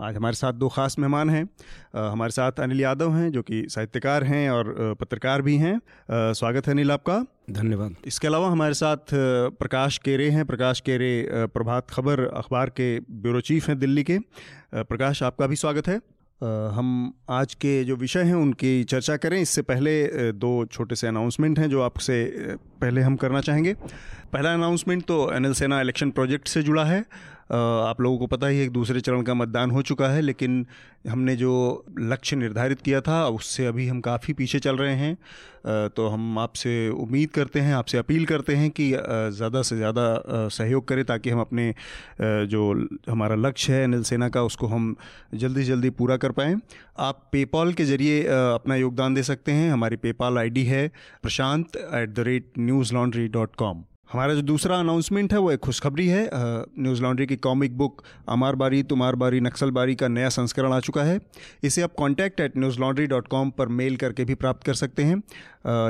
आज हमारे साथ दो खास मेहमान हैं। हमारे साथ अनिल यादव हैं जो कि साहित्यकार हैं और पत्रकार भी हैं। स्वागत है अनिल आपका। धन्यवाद। इसके अलावा हमारे साथ प्रकाश केरे हैं। प्रकाश केरे प्रभात खबर अखबार के ब्यूरो चीफ हैं दिल्ली के। प्रकाश आपका भी स्वागत है। हम आज के जो विषय हैं उनकी चर्चा करें। इससे पहले दो छोटे से अनाउंसमेंट हैं जो आपसे पहले हम करना चाहेंगे। पहला अनाउंसमेंट तो एन सेना इलेक्शन प्रोजेक्ट से जुड़ा है। आप लोगों को पता ही एक दूसरे चरण का मतदान हो चुका है, लेकिन हमने जो लक्ष्य निर्धारित किया था, उससे अभी हम काफ़ी पीछे चल रहे हैं। तो हम आपसे उम्मीद करते हैं, आपसे अपील करते हैं कि ज़्यादा से ज़्यादा सहयोग करें ताकि हम अपने जो हमारा लक्ष्य है, अनिल सेना का, उसको हम जल्दी से जल्दी पूरा कर पाएँ। आप पेपॉल के ज़रिए अपना योगदान दे सकते हैं। हमारी पेपॉल आईडी है Prashant at the rate Newslaundry dot com हमारा जो दूसरा अनाउंसमेंट है वो एक खुशखबरी है। न्यूज़ लॉन्ड्री की कॉमिक बुक अमार बारी तुमार बारी नक्सल बारी का नया संस्करण आ चुका है। इसे आप contact at Newslaundry dot com पर मेल करके भी प्राप्त कर सकते हैं।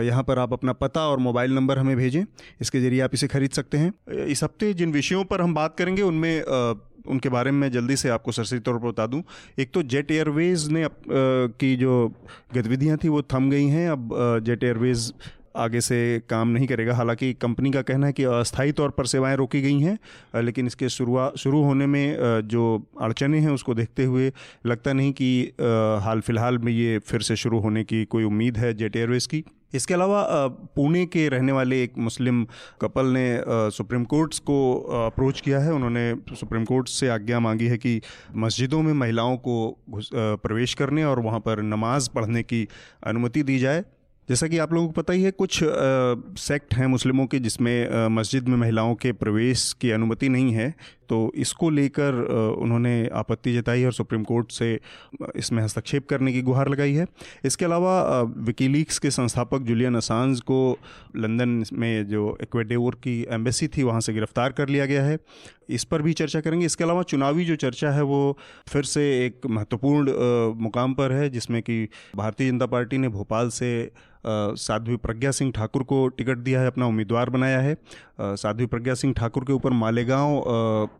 यहाँ पर आप अपना पता और मोबाइल नंबर हमें भेजें। इसके ज़रिए आप इसे खरीद सकते हैं। इस हफ़्ते जिन विषयों पर हम बात करेंगे उनमें उनके बारे में जल्दी से आपको सरसरी तौर पर बता दूँ। एक तो जेट एयरवेज़ ने अप, आ, की जो गतिविधियाँ थी वो थम गई हैं। अब जेट एयरवेज़ आगे से काम नहीं करेगा। हालाँकि कंपनी का कहना है कि अस्थायी तौर पर सेवाएँ रोकी गई हैं लेकिन इसके शुरुआत शुरू होने में जो अड़चने हैं उसको देखते हुए लगता नहीं कि हाल फ़िलहाल में ये फिर से शुरू होने की कोई उम्मीद है जेट एयरवेज़ की। इसके अलावा पुणे के रहने वाले एक मुस्लिम कपल ने सुप्रीम कोर्ट्स को अप्रोच किया है। उन्होंने सुप्रीम कोर्ट से आज्ञा मांगी है कि मस्जिदों में महिलाओं को प्रवेश करने और वहाँ पर नमाज़ पढ़ने की अनुमति दी जाए। जैसा कि आप लोगों को पता ही है, कुछ सेक्ट हैं मुस्लिमों के जिसमें मस्जिद में महिलाओं के प्रवेश की अनुमति नहीं है। तो इसको लेकर उन्होंने आपत्ति जताई और सुप्रीम कोर्ट से इसमें हस्तक्षेप करने की गुहार लगाई है। इसके अलावा विकीलीक्स के संस्थापक जुलियन असांज को लंदन में जो एक्वेडोर की एम्बेसी थी, वहाँ से गिरफ़्तार कर लिया गया है। इस पर भी चर्चा करेंगे। इसके अलावा चुनावी जो चर्चा है, वो फिर से एक महत्वपूर्ण मुकाम पर है, जिसमें कि भारतीय जनता पार्टी ने भोपाल से साध्वी प्रज्ञा सिंह ठाकुर को टिकट दिया है, अपना उम्मीदवार बनाया है। साध्वी प्रज्ञा सिंह ठाकुर के ऊपर मालेगांव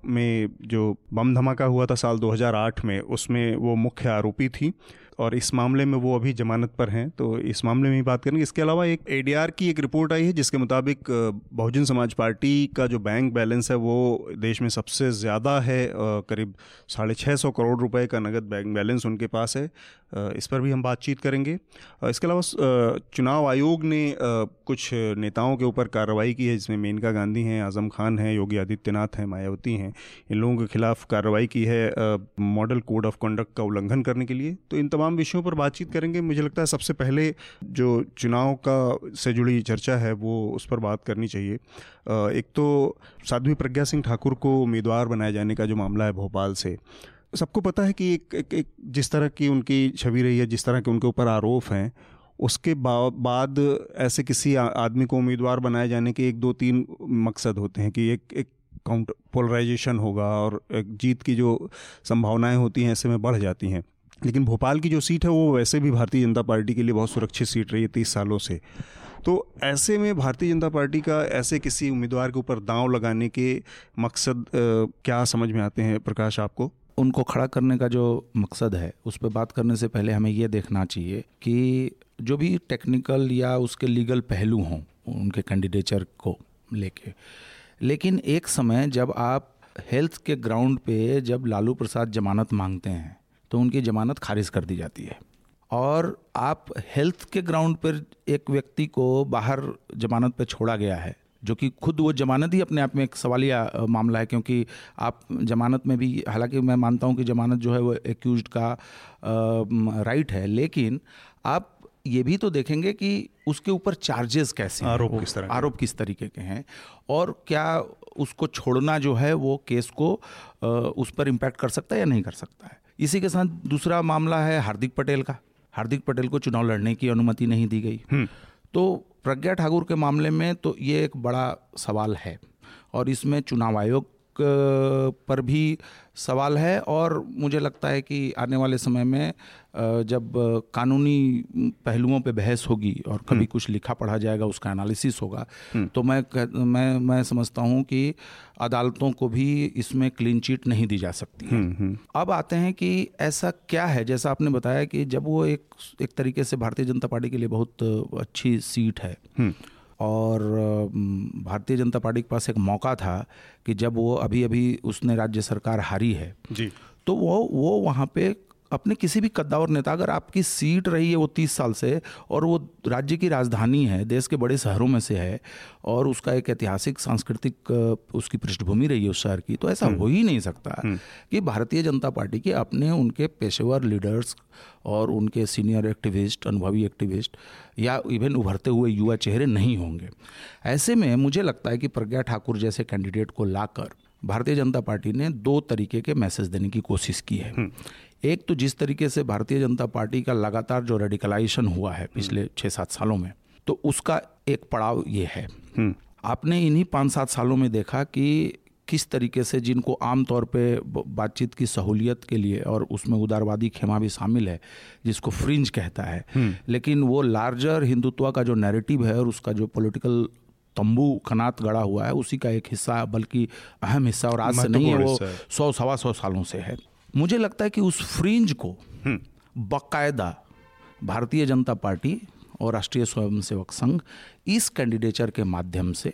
में जो बम धमाका हुआ था साल 2008 में उसमें वो मुख्य आरोपी थी। और इस मामले में वो अभी जमानत पर हैं तो इस मामले में ही बात करेंगे। इसके अलावा एक एडीआर की एक रिपोर्ट आई है, जिसके मुताबिक बहुजन समाज पार्टी का जो बैंक बैलेंस है, वो देश में सबसे ज़्यादा है करीब साढ़े छः सौ करोड़ रुपए का नगद बैंक बैलेंस उनके पास है। इस पर भी हम बातचीत करेंगे। इसके अलावा चुनाव आयोग ने कुछ नेताओं के ऊपर कार्रवाई की है, जिसमें मेनका गांधी हैं, आज़म खान हैं, योगी आदित्यनाथ हैं, मायावती हैं। इन लोगों के खिलाफ कार्रवाई की है मॉडल कोड ऑफ़ कंडक्ट का उल्लंघन करने के लिए। तो इन तमाम विषयों पर बातचीत करेंगे। मुझे लगता है सबसे पहले जो चुनाव का से जुड़ी चर्चा है वो उस पर बात करनी चाहिए। एक तो साध्वी प्रज्ञा सिंह ठाकुर को उम्मीदवार बनाए जाने का जो मामला है भोपाल से सबको पता है कि एक, एक, एक जिस तरह की उनकी छवि रही है जिस तरह के उनके ऊपर आरोप हैं उसके बाद ऐसे किसी आदमी को उम्मीदवार बनाए जाने के एक दो तीन मकसद होते हैं कि एक एक काउंट पोलराइजेशन होगा और एक जीत की जो संभावनाएँ होती हैं ऐसे में बढ़ जाती हैं। लेकिन भोपाल की जो सीट है वो वैसे भी भारतीय जनता पार्टी के लिए बहुत सुरक्षित सीट रही है तीस सालों से। तो ऐसे में भारतीय जनता पार्टी का ऐसे किसी उम्मीदवार के ऊपर दांव लगाने के मकसद आ, क्या समझ में आते हैं? प्रकाश आपको? उनको खड़ा करने का जो मकसद है उस पर बात करने से पहले हमें ये देखना चाहिए कि जो भी टेक्निकल या उसके लीगल पहलू हों उनके कैंडिडेचर को लेके। लेकिन एक समय जब आप हेल्थ के ग्राउंड पे जब लालू प्रसाद जमानत मांगते हैं तो उनकी जमानत खारिज कर दी जाती है। और आप हेल्थ के ग्राउंड पर एक व्यक्ति को बाहर जमानत पर छोड़ा गया है जो कि खुद वो जमानत ही अपने आप में एक सवालिया मामला है क्योंकि आप जमानत में भी हालाँकि मैं मानता हूँ कि जमानत जो है वो एक्यूज का राइट है लेकिन आप ये भी तो देखेंगे कि उसके ऊपर चार्जेस कैसे आरोप किस तरह आरोप किस तरीके के हैं और क्या उसको छोड़ना जो है वो केस को उस पर इम्पैक्ट कर सकता है या नहीं कर सकता है। इसी के साथ दूसरा मामला है हार्दिक पटेल का हार्दिक पटेल को चुनाव लड़ने की अनुमति नहीं दी गई हम्म। तो प्रज्ञा ठाकुर के मामले में तो ये एक बड़ा सवाल है और इसमें चुनाव आयोग पर भी सवाल है और मुझे लगता है कि आने वाले समय में जब कानूनी पहलुओं पे बहस होगी और कभी हम्म। कुछ लिखा पढ़ा जाएगा उसका एनालिसिस होगा हम्म। तो मैं मैं मैं समझता हूँ कि अदालतों को भी इसमें क्लीन चिट नहीं दी जा सकती है हम्म, अब आते हैं कि ऐसा क्या है जैसा आपने बताया कि जब वो एक एक तरीके से भारतीय जनता पार्टी के लिए बहुत अच्छी सीट है और भारतीय जनता पार्टी के पास एक मौका था कि जब वो अभी अभी उसने राज्य सरकार हारी है जी। तो वो वो वहाँ पे अपने किसी भी कद्दावर नेता अगर आपकी सीट रही है वो तीस साल से और वो राज्य की राजधानी है देश के बड़े शहरों में से है और उसका एक ऐतिहासिक सांस्कृतिक उसकी पृष्ठभूमि रही है उस शहर की तो ऐसा हम्म। हो ही नहीं सकता हम्म। कि भारतीय जनता पार्टी के अपने उनके पेशेवर लीडर्स और उनके सीनियर एक्टिविस्ट अनुभवी एक्टिविस्ट या इवन उभरते हुए युवा चेहरे नहीं होंगे ऐसे में मुझे लगता है कि प्रज्ञा ठाकुर जैसे कैंडिडेट को लाकर भारतीय जनता पार्टी ने दो तरीके के मैसेज देने की कोशिश की है हम्म। एक तो जिस तरीके से भारतीय जनता पार्टी का लगातार जो रेडिकलाइजेशन हुआ है पिछले हम्म। छः सात सालों में तो उसका एक पड़ाव ये है हम्म। आपने इन्हीं पाँच सात सालों में देखा कि किस तरीके से जिनको आमतौर पे बातचीत की सहूलियत के लिए और उसमें उदारवादी खेमा भी शामिल है जिसको फ्रिंज कहता है हम्म। लेकिन वो लार्जर हिंदुत्व का जो नैरेटिव है और उसका जो पॉलिटिकल तंबू कनात गड़ा हुआ है उसी का एक हिस्सा बल्कि अहम हिस्सा और आज से नहीं है वो सौ सवा सौ सालों से है मुझे लगता है कि उस फ्रिंज को बकायदा बाकायदा भारतीय जनता पार्टी और राष्ट्रीय स्वयंसेवक संघ इस कैंडिडेचर के माध्यम से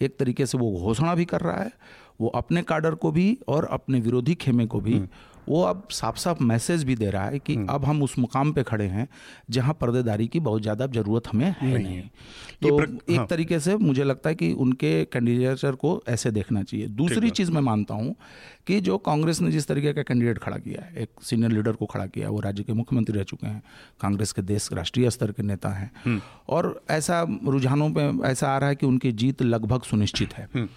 एक तरीके से वो घोषणा भी कर रहा है वो अपने काडर को भी और अपने विरोधी खेमे को भी हम्म। वो अब साफ़ साफ़ मैसेज भी दे रहा है कि हम्म। अब हम उस मुकाम पे खड़े हैं जहाँ पर्देदारी की बहुत ज़्यादा ज़रूरत हमें है नहीं, नहीं। तो प्र... एक हाँ। तरीके से मुझे लगता है कि उनके कैंडिडेचर को ऐसे देखना चाहिए दूसरी चीज़ मैं मानता हूँ कि जो कांग्रेस ने जिस तरीके का कैंडिडेट खड़ा किया है एक सीनियर लीडर को खड़ा किया वो राज्य के मुख्यमंत्री रह चुके हैं कांग्रेस के देश राष्ट्रीय स्तर के नेता हैं हम्म। और ऐसा रुझानों पर ऐसा आ रहा है कि उनकी जीत लगभग सुनिश्चित है हम्म।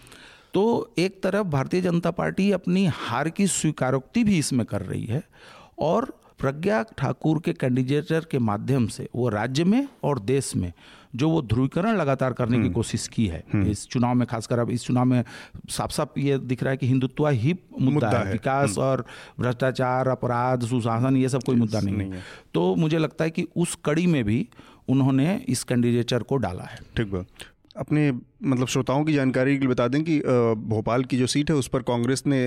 तो एक तरफ़ भारतीय जनता पार्टी अपनी हार की स्वीकारोक्ति भी इसमें कर रही है और प्रज्ञा ठाकुर के कैंडिडेटर के माध्यम से वो राज्य में और देश में जो वो ध्रुवीकरण लगातार करने की हम्म। कोशिश की है हम्म। इस चुनाव में खासकर अब इस चुनाव में साफ़ साफ़ ये दिख रहा है कि हिंदुत्व ही मुद्दा, मुद्दा है, विकास हम्म। और भ्रष्टाचार अपराध सुशासन ये सब कोई मुद्दा नहीं, नहीं है तो मुझे लगता है कि उस कड़ी में भी उन्होंने इस कैंडिडेचर को डाला है ठीक अपने मतलब श्रोताओं की जानकारी के लिए बता दें कि भोपाल की जो सीट है उस पर कांग्रेस ने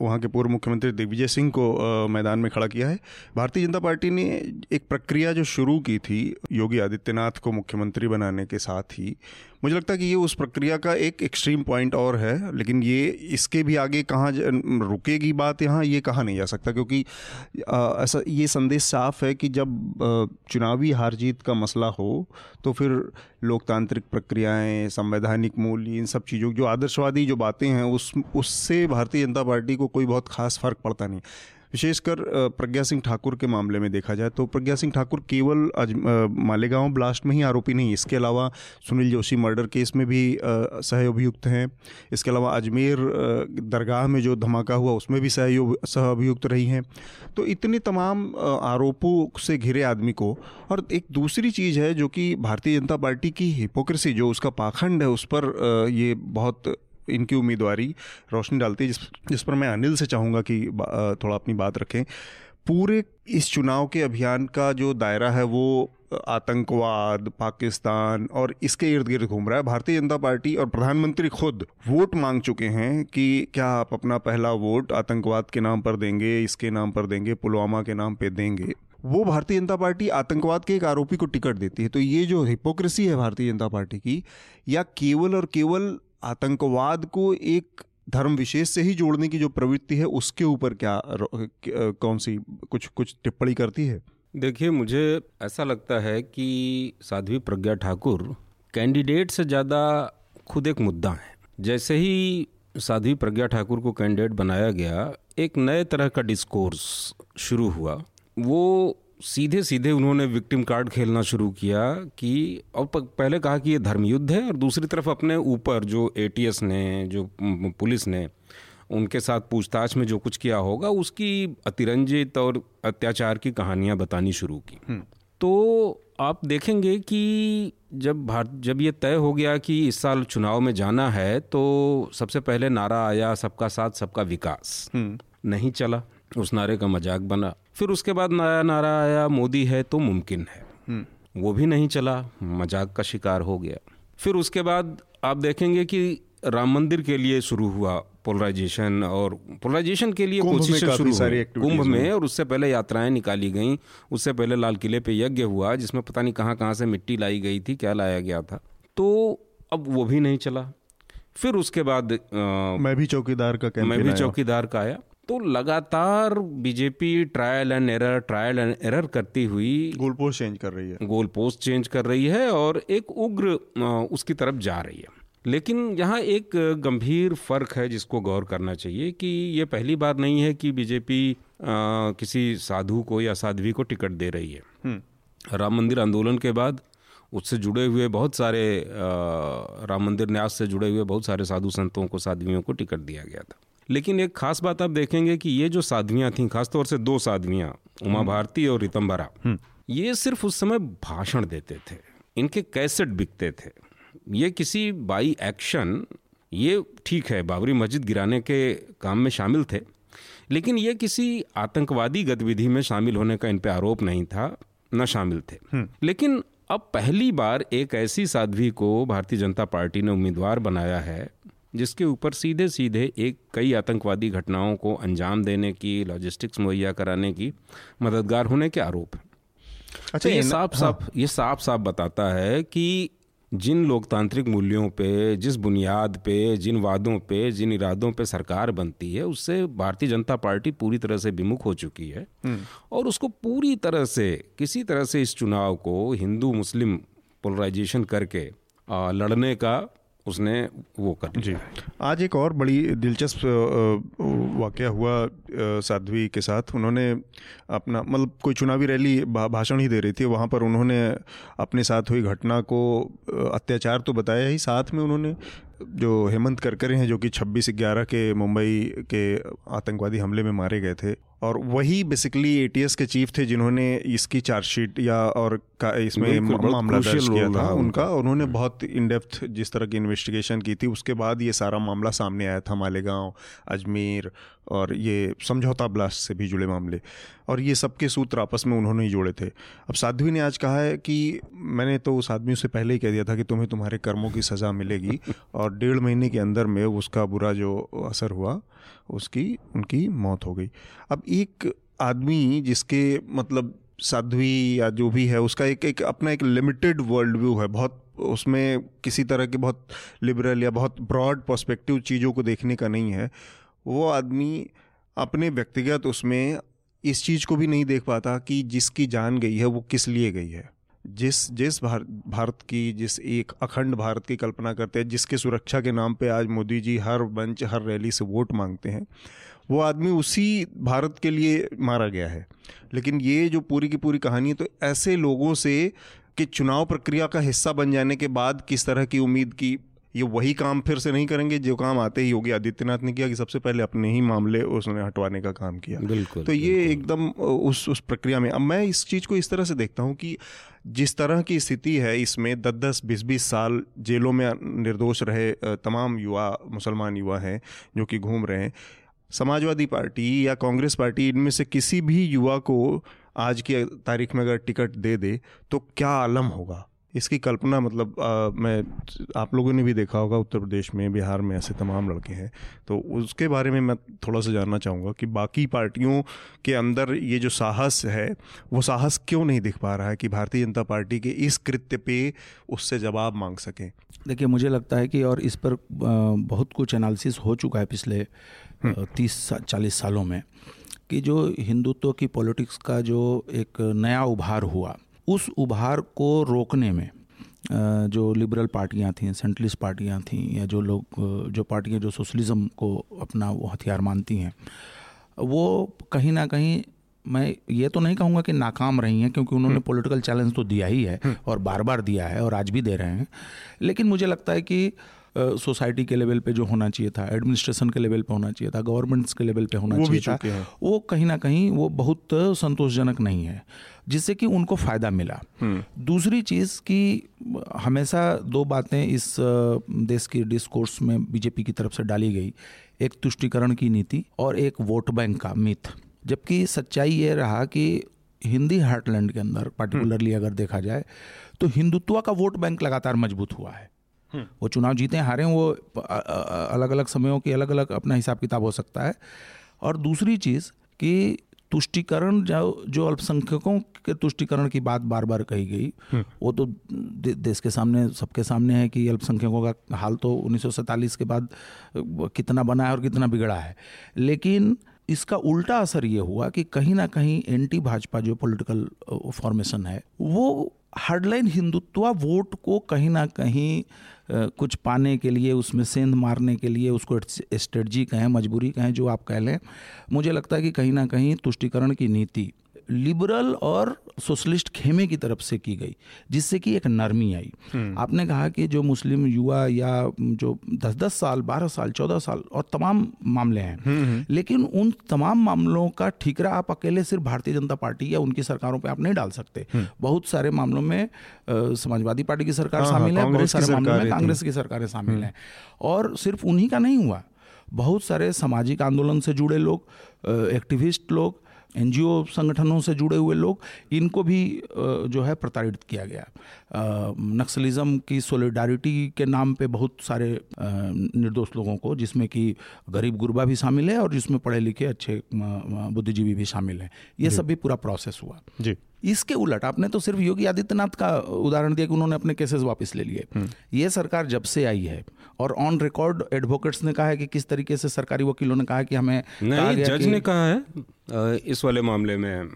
वहाँ के पूर्व मुख्यमंत्री दिग्विजय सिंह को मैदान में खड़ा किया है। भारतीय जनता पार्टी ने एक प्रक्रिया जो शुरू की थी, योगी आदित्यनाथ को मुख्यमंत्री बनाने के साथ ही, मुझे लगता है कि ये उस प्रक्रिया का एक एक्सट्रीम पॉइंट और है, लेकिन ये इसके भी आगे कहाँ रुकेगी बात यहाँ, ये कहा नहीं जा सकता, क्योंकि ऐसा, ये संदेश साफ़ है कि जब चुनावी हार जीत का मसला हो तो फिर लोकतांत्रिक प्रक्रियाएँ, संवैधानिक मूल्य, इन सब चीज़ों की जो आदर्शवादी जो बातें हैं, उस, उससे भारतीय जनता पार्टी को कोई बहुत खास फ़र्क पड़ता नहीं। विशेषकर प्रज्ञा सिंह ठाकुर के मामले में देखा जाए तो प्रज्ञा सिंह ठाकुर केवल मालेगांव ब्लास्ट में ही आरोपी नहीं, इसके अलावा सुनील जोशी मर्डर केस में भी सह अभियुक्त हैं। इसके अलावा अजमेर दरगाह में जो धमाका हुआ, उसमें भी सहयोग सह अभियुक्त रही हैं। तो इतने तमाम आरोपों से घिरे आदमी को, और एक दूसरी चीज़ है जो कि भारतीय जनता पार्टी की हिपोक्रेसी जो उसका पाखंड है, उस पर ये बहुत इनकी उम्मीदवारी रोशनी डालती है, जिस जिस पर मैं अनिल से चाहूँगा कि थोड़ा अपनी बात रखें। पूरे इस चुनाव के अभियान का जो दायरा है, वो आतंकवाद, पाकिस्तान और इसके इर्द गिर्द घूम रहा है। भारतीय जनता पार्टी और प्रधानमंत्री खुद वोट मांग चुके हैं कि क्या आप अपना पहला वोट आतंकवाद के नाम पर देंगे, इसके नाम पर देंगे, पुलवामा के नाम पे देंगे। वो भारतीय जनता पार्टी आतंकवाद के एक आरोपी को टिकट देती है। तो ये जो हिपोक्रेसी है भारतीय जनता पार्टी की, या केवल और केवल आतंकवाद को एक धर्म विशेष से ही जोड़ने की जो प्रवृत्ति है, उसके ऊपर क्या कौन सी कुछ कुछ टिप्पणी करती है? देखिए, मुझे ऐसा लगता है कि साध्वी प्रज्ञा ठाकुर कैंडिडेट से ज़्यादा खुद एक मुद्दा है। जैसे ही साध्वी प्रज्ञा ठाकुर को कैंडिडेट बनाया गया, एक नए तरह का डिस्कोर्स शुरू हुआ। वो सीधे सीधे उन्होंने विक्टिम कार्ड खेलना शुरू किया कि और पहले कहा कि ये धर्म युद्ध है और दूसरी तरफ़ अपने ऊपर जो एटीएस ने जो पुलिस ने उनके साथ पूछताछ में जो कुछ किया होगा उसकी अतिरंजित और अत्याचार की कहानियाँ बतानी शुरू की। हम्म। तो आप देखेंगे कि जब भारत जब ये तय हो गया कि इस साल चुनाव में जाना है तो सबसे पहले नारा आया सबका साथ सबका विकास। नहीं चला। उस नारे का मज़ाक बना। फिर उसके बाद नया नारा आया मोदी है तो मुमकिन है। वो भी नहीं चला मज़ाक का शिकार हो गया। फिर उसके बाद आप देखेंगे कि राम मंदिर के लिए शुरू हुआ पोलराइजेशन और पोलराइजेशन के लिए कुंभ में कोशिशें शुरू हुई। कुंभ में और उससे पहले यात्राएँ निकाली गईं। उससे पहले लाल किले पे यज्ञ हुआ जिसमें पता नहीं कहाँ कहाँ से मिट्टी लाई गई थी क्या लाया गया था। तो अब वो भी नहीं चला। फिर उसके बाद अ, मैं भी चौकीदार का मैं भी चौकीदार का आया। तो लगातार BJP trial and error trial and error करती हुई गोल पोस्ट चेंज कर रही है। गोल पोस्ट चेंज कर रही है और एक उग्र उसकी तरफ़ जा रही है। लेकिन यहाँ एक गंभीर फ़र्क है जिसको गौर करना चाहिए कि ये पहली बार नहीं है कि बीजेपी किसी साधु को या साध्वी को टिकट दे रही है। राम मंदिर आंदोलन के बाद उससे जुड़े हुए बहुत सारे अ, राम मंदिर न्यास से जुड़े हुए बहुत सारे साधु संतों को साध्वियों को टिकट दिया गया था। लेकिन एक खास बात आप देखेंगे कि ये जो साध्वियाँ थीं खासतौर से दो साध्वियाँ उमा भारती और रितंबरा ये सिर्फ़ उस समय भाषण देते थे इनके कैसेट बिकते थे। ये किसी बाई एक्शन ये ठीक है बाबरी मस्जिद गिराने के काम में शामिल थे लेकिन ये किसी आतंकवादी गतिविधि में शामिल होने का इन पे आरोप नहीं था न शामिल थे। लेकिन अब पहली बार एक ऐसी साध्वी को भारतीय जनता पार्टी ने उम्मीदवार बनाया है जिसके ऊपर सीधे सीधे एक कई आतंकवादी घटनाओं को अंजाम देने की लॉजिस्टिक्स मुहैया कराने की मददगार होने के आरोप हैं। अच्छा तो ये साफ़ साफ़ ये साफ़ साफ़ बताता है कि जिन लोकतांत्रिक मूल्यों पे जिस बुनियाद पे जिन वादों पे जिन इरादों पे सरकार बनती है उससे भारतीय जनता पार्टी पूरी तरह से विमुख हो चुकी है। और उसको पूरी तरह से किसी तरह से इस चुनाव को हिंदू मुस्लिम पोलराइजेशन करके लड़ने का उसने वो कर जी। आज एक और बड़ी दिलचस्प वाक़ हुआ साध्वी के साथ। उन्होंने अपना मतलब कोई चुनावी रैली भाषण ही दे रही थी। वहाँ पर उन्होंने अपने साथ हुई घटना को अत्याचार तो बताया ही। साथ में उन्होंने जो हेमंत करकरे हैं, जो कि 26 ग्यारह के मुंबई के आतंकवादी हमले में मारे गए थे, और वही बेसिकली एटीएस के चीफ थे जिन्होंने इसकी चार्जशीट या और का इसमें मामला दर्ज किया था उनका उन्होंने बहुत इन डेप्थ जिस तरह की इन्वेस्टिगेशन की थी उसके बाद ये सारा मामला सामने आया था मालेगांव अजमेर और ये समझौता ब्लास्ट से भी जुड़े मामले। और ये सबके सूत्र आपस में उन्होंने ही जोड़े थे। अब साध्वी ने आज कहा है कि मैंने तो उस आदमी से पहले ही कह दिया था कि तुम्हें तुम्हारे कर्मों की सज़ा मिलेगी और डेढ़ महीने के अंदर में उसका बुरा जो असर हुआ उसकी उनकी मौत हो गई। अब एक आदमी जिसके मतलब साध्वी या जो भी है उसका एक एक अपना एक लिमिटेड वर्ल्ड व्यू है। बहुत उसमें किसी तरह के बहुत लिबरल या बहुत ब्रॉड पर्सपेक्टिव चीज़ों को देखने का नहीं है। वो आदमी अपने व्यक्तिगत उसमें इस चीज़ को भी नहीं देख पाता कि जिसकी जान गई है वो किस लिए गई है। जिस जिस भार, भारत की जिस एक अखंड भारत की कल्पना करते हैं जिसके सुरक्षा के नाम पे आज मोदी जी हर मंच हर रैली से वोट मांगते हैं। वो आदमी उसी भारत के लिए मारा गया है। लेकिन ये जो पूरी की पूरी कहानी है तो ऐसे लोगों से कि चुनाव प्रक्रिया का हिस्सा बन जाने के बाद किस तरह की उम्मीद की ये वही काम फिर से नहीं करेंगे जो काम आते ही योगी आदित्यनाथ ने किया कि सबसे पहले अपने ही मामले उसने हटवाने का काम किया। बिल्कुल तो ये एकदम उस उस प्रक्रिया में। अब मैं इस चीज़ को इस तरह से देखता हूँ कि जिस तरह की स्थिति है इसमें दस दस बीस बीस साल जेलों में निर्दोष रहे तमाम युवा मुसलमान युवा हैं जो कि घूम रहे हैं। समाजवादी पार्टी या कांग्रेस पार्टी इनमें से किसी भी युवा को आज की तारीख में अगर टिकट दे दे तो क्या आलम होगा? इसकी कल्पना मतलब आ, मैं आप लोगों ने भी देखा होगा उत्तर प्रदेश में बिहार में ऐसे तमाम लड़के हैं। तो उसके बारे में मैं थोड़ा सा जानना चाहूँगा कि बाकी पार्टियों के अंदर ये जो साहस है वो साहस क्यों नहीं दिख पा रहा है कि भारतीय जनता पार्टी के इस कृत्य पे उससे जवाब मांग सकें? देखिए मुझे लगता है कि और इस पर बहुत कुछ एनालिसिस हो चुका है पिछले तीस चालीस सालों में कि जो हिंदुत्व की पॉलिटिक्स का जो एक नया उभार हुआ उस उभार को रोकने में जो लिबरल पार्टियाँ थीं सेंट्रलिस्ट पार्टियाँ थीं या जो लोग जो पार्टियाँ जो सोशलिज्म को अपना वो हथियार मानती हैं वो कहीं ना कहीं मैं ये तो नहीं कहूँगा कि नाकाम रही हैं क्योंकि उन्होंने पॉलिटिकल चैलेंज तो दिया ही है और बार बार दिया है और आज भी दे रहे हैं लेकिन मुझे लगता है कि सोसाइटी के लेवल पे जो होना चाहिए था एडमिनिस्ट्रेशन के लेवल पे होना चाहिए था गवर्नमेंट्स के लेवल पे होना चाहिए था वो कहीं ना कहीं वो बहुत संतोषजनक नहीं है जिससे कि उनको फ़ायदा मिला। दूसरी चीज़ कि हमेशा दो बातें इस देश की डिस्कोर्स में बीजेपी की तरफ़ से डाली गई। एक तुष्टिकरण की नीति और एक वोट बैंक का मिथ जबकि सच्चाई ये रहा कि हिंदी हार्टलैंड के अंदर पर्टिकुलरली अगर देखा जाए तो हिंदुत्व का वोट बैंक लगातार मज़बूत हुआ है। वो चुनाव जीते हारे वो अलग अलग समयों की अलग अलग अपना हिसाब किताब हो सकता है। और दूसरी चीज़ कि तुष्टिकरण जो जो अल्पसंख्यकों के तुष्टिकरण की बात बार बार कही गई वो तो दे, देश के सामने सबके सामने है कि अल्पसंख्यकों का हाल तो उन्नीस सौ सैंतालीस के बाद कितना बना है और कितना बिगड़ा है। लेकिन इसका उल्टा असर ये हुआ कि कहीं ना कहीं एंटी भाजपा जो पॉलिटिकल फॉर्मेशन है वो हार्डलाइन हिंदुत्व वोट को कहीं ना कहीं कुछ पाने के लिए, उसमें सेंध मारने के लिए, उसको स्ट्रेटजी कहें, मजबूरी कहें, जो आप कह लें, मुझे लगता है कि कहीं ना कहीं तुष्टिकरण की नीति लिबरल और सोशलिस्ट खेमे की तरफ़ से की गई जिससे कि एक नरमी आई। आपने कहा कि जो मुस्लिम युवा या जो दस दस साल 12 साल 14 साल और तमाम मामले हैं लेकिन उन तमाम मामलों का ठीकरा आप अकेले सिर्फ़ भारतीय जनता पार्टी या उनकी सरकारों पे आप नहीं डाल सकते। बहुत सारे मामलों में समाजवादी पार्टी की सरकार हाँ, हाँ, शामिल है बहुत सारे मामलों में कांग्रेस की सरकारें शामिल हैं। और सिर्फ़ उन्हीं का नहीं हुआ बहुत सारे सामाजिक आंदोलन से जुड़े लोग एक्टिविस्ट लोग एनजीओ संगठनों से जुड़े हुए लोग इनको भी जो है प्रताड़ित किया गया। नक्सलिज्म की सोलिडारिटी के नाम पे बहुत सारे निर्दोष लोगों को जिसमें कि गरीब गुरबा भी शामिल है और जिसमें पढ़े लिखे अच्छे बुद्धिजीवी भी शामिल हैं। ये सब भी पूरा प्रोसेस हुआ। जी। इसके उलट आपने तो सिर्फ़ योगी आदित्यनाथ का उदाहरण दिया कि उन्होंने अपने केसेस वापस ले लिए। ये सरकार जब से आई है और ऑन रिकॉर्ड एडवोकेट्स ने कहा है कि किस तरीके से सरकारी वकीलों ने कहा है कि हमें कहा नहीं गया जज कि- ने कहा है इस वाले मामले में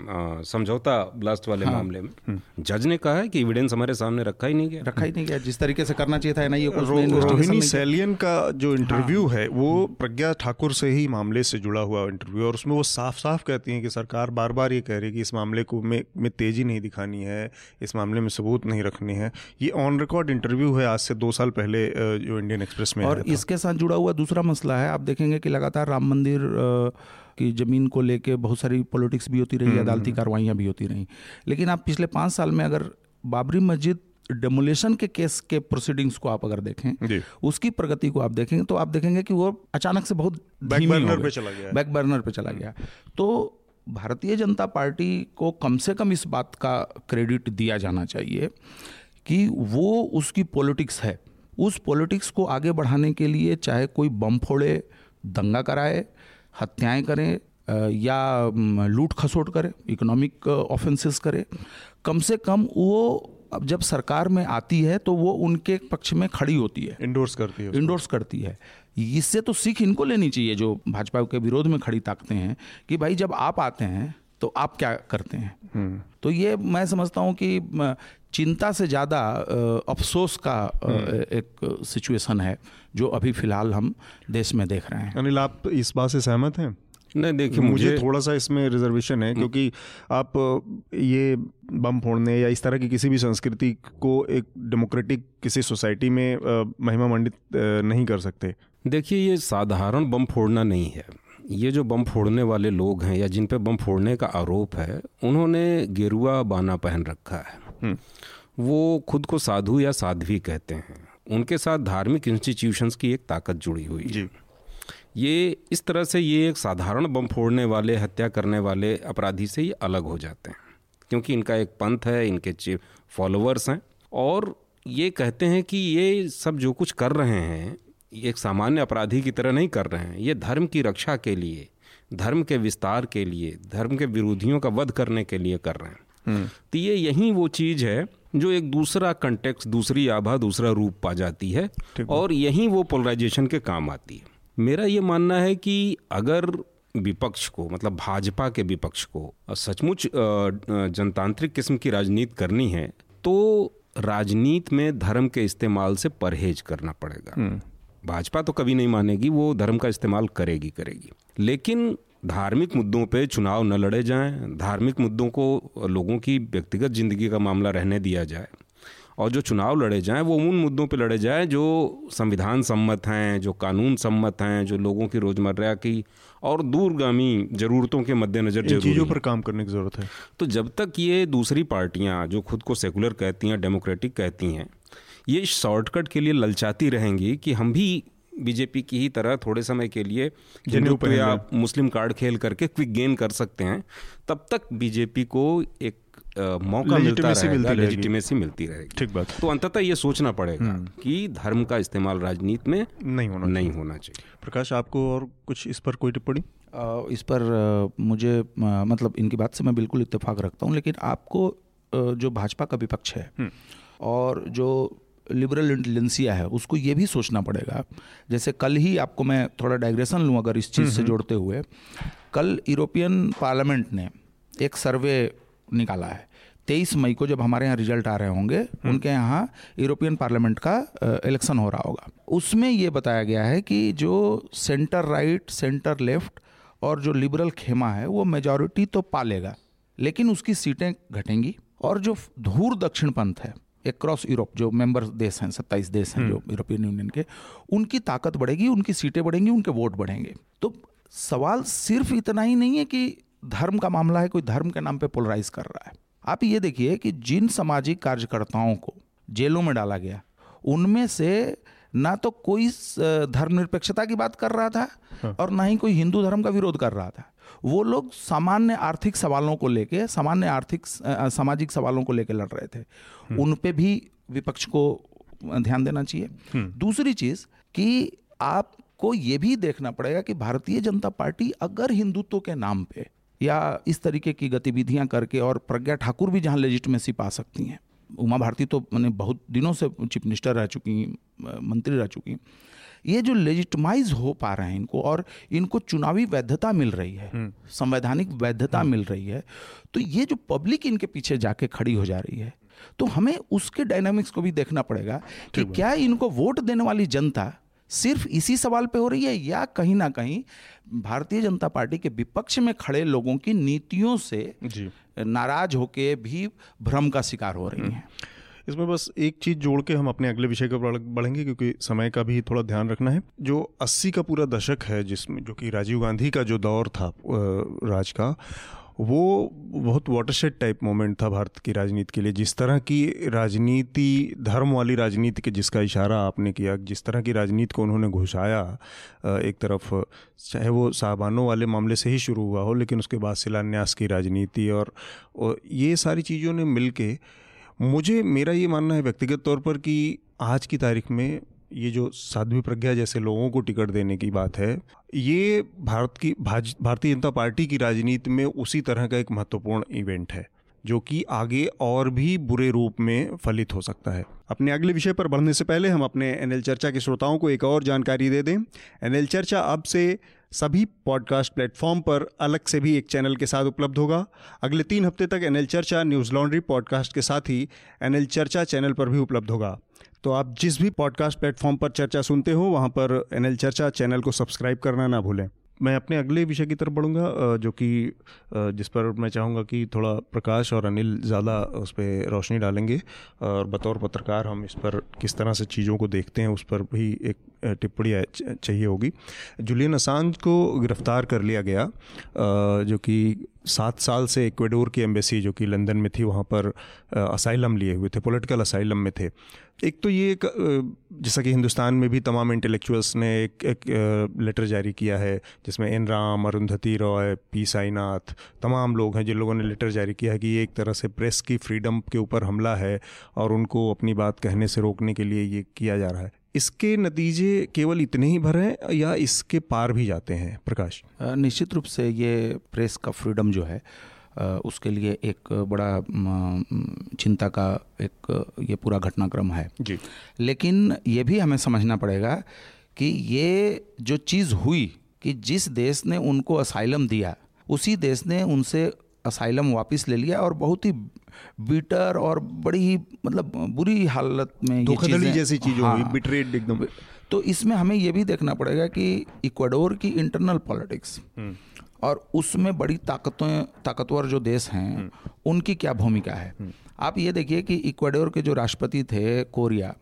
समझौता ब्लास्ट वाले हाँ, मामले में। जज ने कहा है कि एविडेंस हमारे सामने रखा ही नहीं गया। रखा ही नहीं गया। जिस तरीके से करना चाहिए था एनआईए को रो, रोहिणी सैलियन का जो इंटरव्यू है वो प्रज्ञा ठाकुर से ही मामले से जुड़ा हुआ इंटरव्यू और उसमें वो साफ़ साफ़ कहती हैं कि सरकार बार बार ये कह रही है कि इस मामले को में, में तेज़ी नहीं दिखानी है इस मामले में सबूत नहीं रखने हैं। ये ऑन रिकॉर्ड इंटरव्यू है आज से दो साल पहले जो इंडियन एक्सप्रेस में और इसके साथ जुड़ा हुआ दूसरा मसला है आप देखेंगे कि लगातार राम मंदिर की ज़मीन को लेके बहुत सारी पॉलिटिक्स भी होती रही अदालती कार्रवाइयाँ भी होती रहीं। लेकिन आप पिछले पाँच साल में अगर बाबरी मस्जिद डेमोलेशन के केस के प्रोसीडिंग्स को आप अगर देखें उसकी प्रगति को आप देखेंगे तो आप देखेंगे कि वो अचानक से बहुत burner गई। पे चला गया बैक बर्नर पे चला गया। तो भारतीय जनता पार्टी को कम से कम इस बात का क्रेडिट दिया जाना चाहिए कि वो उसकी पॉलिटिक्स है। उस पॉलिटिक्स को आगे बढ़ाने के लिए चाहे कोई बम फोड़े दंगा कराए हत्याएँ करें या लूट खसोट करे इकोनॉमिक ऑफेंसेस करे कम से कम वो अब जब सरकार में आती है तो वो उनके पक्ष में खड़ी होती है। इंडोर्स करती है इंडोर्स करती है। इससे तो सीख इनको लेनी चाहिए जो भाजपा के विरोध में खड़ी ताकतें हैं कि भाई जब आप आते हैं तो आप क्या करते हैं? तो ये मैं समझता हूँ कि चिंता से ज़्यादा अफसोस का एक सिचुएशन है जो अभी फ़िलहाल हम देश में देख रहे हैं। अनिल आप इस बात से सहमत हैं? नहीं देखिए मुझे मुझे थोड़ा सा इसमें रिजर्वेशन है क्योंकि आप ये बम फोड़ने या इस तरह की किसी भी संस्कृति को एक डेमोक्रेटिक किसी सोसाइटी में महिमा मंडित नहीं कर सकते। देखिए ये साधारण बम फोड़ना नहीं है। ये जो बम फोड़ने वाले लोग हैं या जिन पे बम फोड़ने का आरोप है उन्होंने गेरुआ बाना पहन रखा है। वो खुद को साधु या साध्वी कहते हैं। उनके साथ धार्मिक इंस्टीट्यूशंस की एक ताकत जुड़ी हुई है। जी। ये इस तरह से ये एक साधारण बम फोड़ने वाले हत्या करने वाले अपराधी से ये अलग हो जाते हैं। क्योंकि इनका एक पंथ है इनके फॉलोअर्स हैं। और ये कहते हैं कि ये सब जो कुछ कर रहे हैं एक सामान्य अपराधी की तरह नहीं कर रहे हैं। ये धर्म की रक्षा के लिए धर्म के विस्तार के लिए धर्म के विरोधियों का वध करने के लिए कर रहे हैं। तो ये यही वो चीज़ है जो एक दूसरा कंटेक्स दूसरी आभा दूसरा रूप पा जाती है और यही वो पोलराइजेशन के काम आती है। मेरा ये मानना है कि अगर विपक्ष को मतलब भाजपा के विपक्ष को सचमुच जनतांत्रिक किस्म की राजनीति करनी है तो राजनीति में धर्म के इस्तेमाल से परहेज करना पड़ेगा। भाजपा तो कभी नहीं मानेगी वो धर्म का इस्तेमाल करेगी करेगी। लेकिन धार्मिक मुद्दों पे चुनाव न लड़े जाएँ धार्मिक मुद्दों को लोगों की व्यक्तिगत ज़िंदगी का मामला रहने दिया जाए और जो चुनाव लड़े जाएँ वो उन मुद्दों पे लड़े जाएँ जो संविधान सम्मत हैं जो कानून सम्मत हैं जो लोगों की रोज़मर्रा की और दूरगामी ज़रूरतों के मद्देनज़र चीज़ों पर काम करने की ज़रूरत है। तो जब तक ये दूसरी पार्टियाँ जो खुद को सेकुलर कहती हैं डेमोक्रेटिक कहती हैं ये शॉर्टकट के लिए ललचाती रहेंगी कि हम भी बीजेपी की ही तरह थोड़े समय के लिए हिंदुत्व या मुस्लिम कार्ड खेल करके क्विक गेन कर सकते हैं। तब तक बीजेपी को एक अ, मौका मिलता रहेगा लेजिटिमेसी मिलती रहेगी। ठीक बात। तो अंततः ये सोचना पड़ेगा कि धर्म का इस्तेमाल राजनीति में नहीं होना नहीं होना चाहिए। प्रकाश आपको और कुछ इस पर कोई टिप्पणी? इस पर मुझे मतलब इनकी बात से मैं बिल्कुल इत्तेफाक रखता हूँ लेकिन आपको जो भाजपा का विपक्ष है और जो लिबरल इंटेलिजेंसिया है उसको ये भी सोचना पड़ेगा। जैसे कल ही आपको मैं थोड़ा डाइग्रेशन लूँ अगर इस चीज़ से जोड़ते हुए कल यूरोपियन पार्लियामेंट ने एक सर्वे निकाला है। तेईस मई को जब हमारे यहाँ रिज़ल्ट आ रहे होंगे उनके यहाँ यूरोपियन पार्लियामेंट का इलेक्शन हो रहा होगा। उसमें ये बताया गया है कि जो सेंटर राइट सेंटर लेफ़्ट और जो लिबरल खेमा है वो मेजॉरिटी तो पालेगा लेकिन उसकी सीटें घटेंगी और जो धूर दक्षिण पंथ है क्रॉस यूरोप जो मेंबर देश हैं सत्ताईस देश हैं जो यूरोपियन यूनियन के उनकी ताकत बढ़ेगी उनकी सीटें बढ़ेंगी उनके वोट बढ़ेंगे। तो सवाल सिर्फ़ इतना ही नहीं है कि धर्म का मामला है कोई धर्म के नाम पे पोलराइज कर रहा है। आप ये देखिए कि जिन सामाजिक कार्यकर्ताओं को जेलों में डाला गया उनमें से ना तो कोई धर्मनिरपेक्षता की बात कर रहा था और ना ही कोई हिंदू धर्म का विरोध कर रहा था। वो लोग सामान्य आर्थिक सवालों को लेके सामान्य आर्थिक सामाजिक सवालों को लेके लड़ रहे थे। उन पे भी विपक्ष को ध्यान देना चाहिए। दूसरी चीज़ कि आपको ये भी देखना पड़ेगा कि भारतीय जनता पार्टी अगर हिंदुत्व के नाम पे या इस तरीके की गतिविधियाँ करके और प्रज्ञा ठाकुर भी जहाँ लेजिटमेसी पा सकती हैं उमा भारती तो मैंने बहुत दिनों से चीफ मिनिस्टर रह चुकी मंत्री रह चुकी ये जो लेजिटमाइज हो पा रहे हैं इनको और इनको चुनावी वैधता मिल रही है संवैधानिक वैधता मिल रही है तो ये जो पब्लिक इनके पीछे जाके खड़ी हो जा रही है तो हमें उसके डायनामिक्स को भी देखना पड़ेगा कि क्या इनको वोट देने वाली जनता सिर्फ़ इसी सवाल पे हो रही है या कहीं ना कहीं भारतीय जनता पार्टी के विपक्ष में खड़े लोगों की नीतियों से जी। नाराज़ होके भी भ्रम का शिकार हो रही हैं? इसमें बस एक चीज़ जोड़ के हम अपने अगले विषय पर बढ़ेंगे क्योंकि समय का भी थोड़ा ध्यान रखना है। जो 80 का पूरा दशक है जिसमें जो कि राजीव गांधी का जो दौर था राज का वो बहुत वाटरशेड टाइप मोमेंट था भारत की राजनीति के लिए। जिस तरह की राजनीति धर्म वाली राजनीति के जिसका इशारा आपने किया जिस तरह की राजनीति को उन्होंने घुसाया एक तरफ़ चाहे वो साहबानों वाले मामले से ही शुरू हुआ हो लेकिन उसके बाद शिलान्यास की राजनीति और, और ये सारी चीज़ों ने मिल के मुझे, मेरा ये मानना है व्यक्तिगत तौर पर कि आज की तारीख में ये जो साध्वी प्रज्ञा जैसे लोगों को टिकट देने की बात है, ये भारत की भारतीय जनता पार्टी की राजनीति में उसी तरह का एक महत्वपूर्ण इवेंट है, जो कि आगे और भी बुरे रूप में फलित हो सकता है। अपने अगले विषय पर बढ़ने से पहले हम अपने एनएल चर्चा के श्रोताओं को एक और जानकारी दे दें। एनएल चर्चा अब से सभी पॉडकास्ट प्लेटफॉर्म पर अलग से भी एक चैनल के साथ उपलब्ध होगा। अगले तीन हफ़्ते तक एनएल चर्चा न्यूज़ लॉन्ड्री पॉडकास्ट के साथ ही एनएल चर्चा चैनल पर भी उपलब्ध होगा। तो आप जिस भी पॉडकास्ट प्लेटफॉर्म पर चर्चा सुनते हो, वहाँ पर एनएल चर्चा चैनल को सब्सक्राइब करना ना भूलें। मैं अपने अगले विषय की तरफ़ बढ़ूँगा जो कि जिस पर मैं चाहूँगा कि थोड़ा प्रकाश और अनिल ज़्यादा उस पर रोशनी डालेंगे, और बतौर पत्रकार हम इस पर किस तरह से चीज़ों को देखते हैं उस पर भी एक टिप्पणी चाहिए होगी। जुलियन असांज को गिरफ़्तार कर लिया गया जो कि सात साल से इक्वेडोर की एम्बेसी, जो कि लंदन में थी, वहाँ पर असाइलम लिए हुए थे, पॉलिटिकल असाइलम में थे। एक तो ये एक जैसा कि हिंदुस्तान में भी तमाम इंटेलेक्चुअल्स ने एक एक लेटर जारी किया है, जिसमें एन राम अरुंधति रॉय पी साईनाथ तमाम लोग हैं जिन लोगों ने लेटर जारी किया है कि ये एक तरह से प्रेस की फ्रीडम के ऊपर हमला है और उनको अपनी बात कहने से रोकने के लिए ये किया जा रहा है। इसके नतीजे केवल इतने ही भर हैं या इसके पार भी जाते हैं? प्रकाश। निश्चित रूप से ये प्रेस का फ्रीडम जो है उसके लिए एक बड़ा चिंता का एक ये पूरा घटनाक्रम है। जी। लेकिन ये भी हमें समझना पड़ेगा कि ये जो चीज़ हुई कि जिस देश ने उनको असाइलम दिया उसी देश ने उनसे असाइलम वापस ले लिया और बहुत ही बीटर और बड़ी ही मतलब बुरी हालत में ये चीज़ें- जैसी चीज़ हाँ। हुई बिट्रेड एकदम। तो इसमें हमें यह भी देखना पड़ेगा कि इक्वाडोर की इंटरनल पॉलिटिक्स और उसमें बड़ी ताकतें ताकतवर जो देश हैं उनकी क्या भूमिका है? आप ये देखिए कि इक्वाडोर के जो राष्ट्रपति थे कोरिया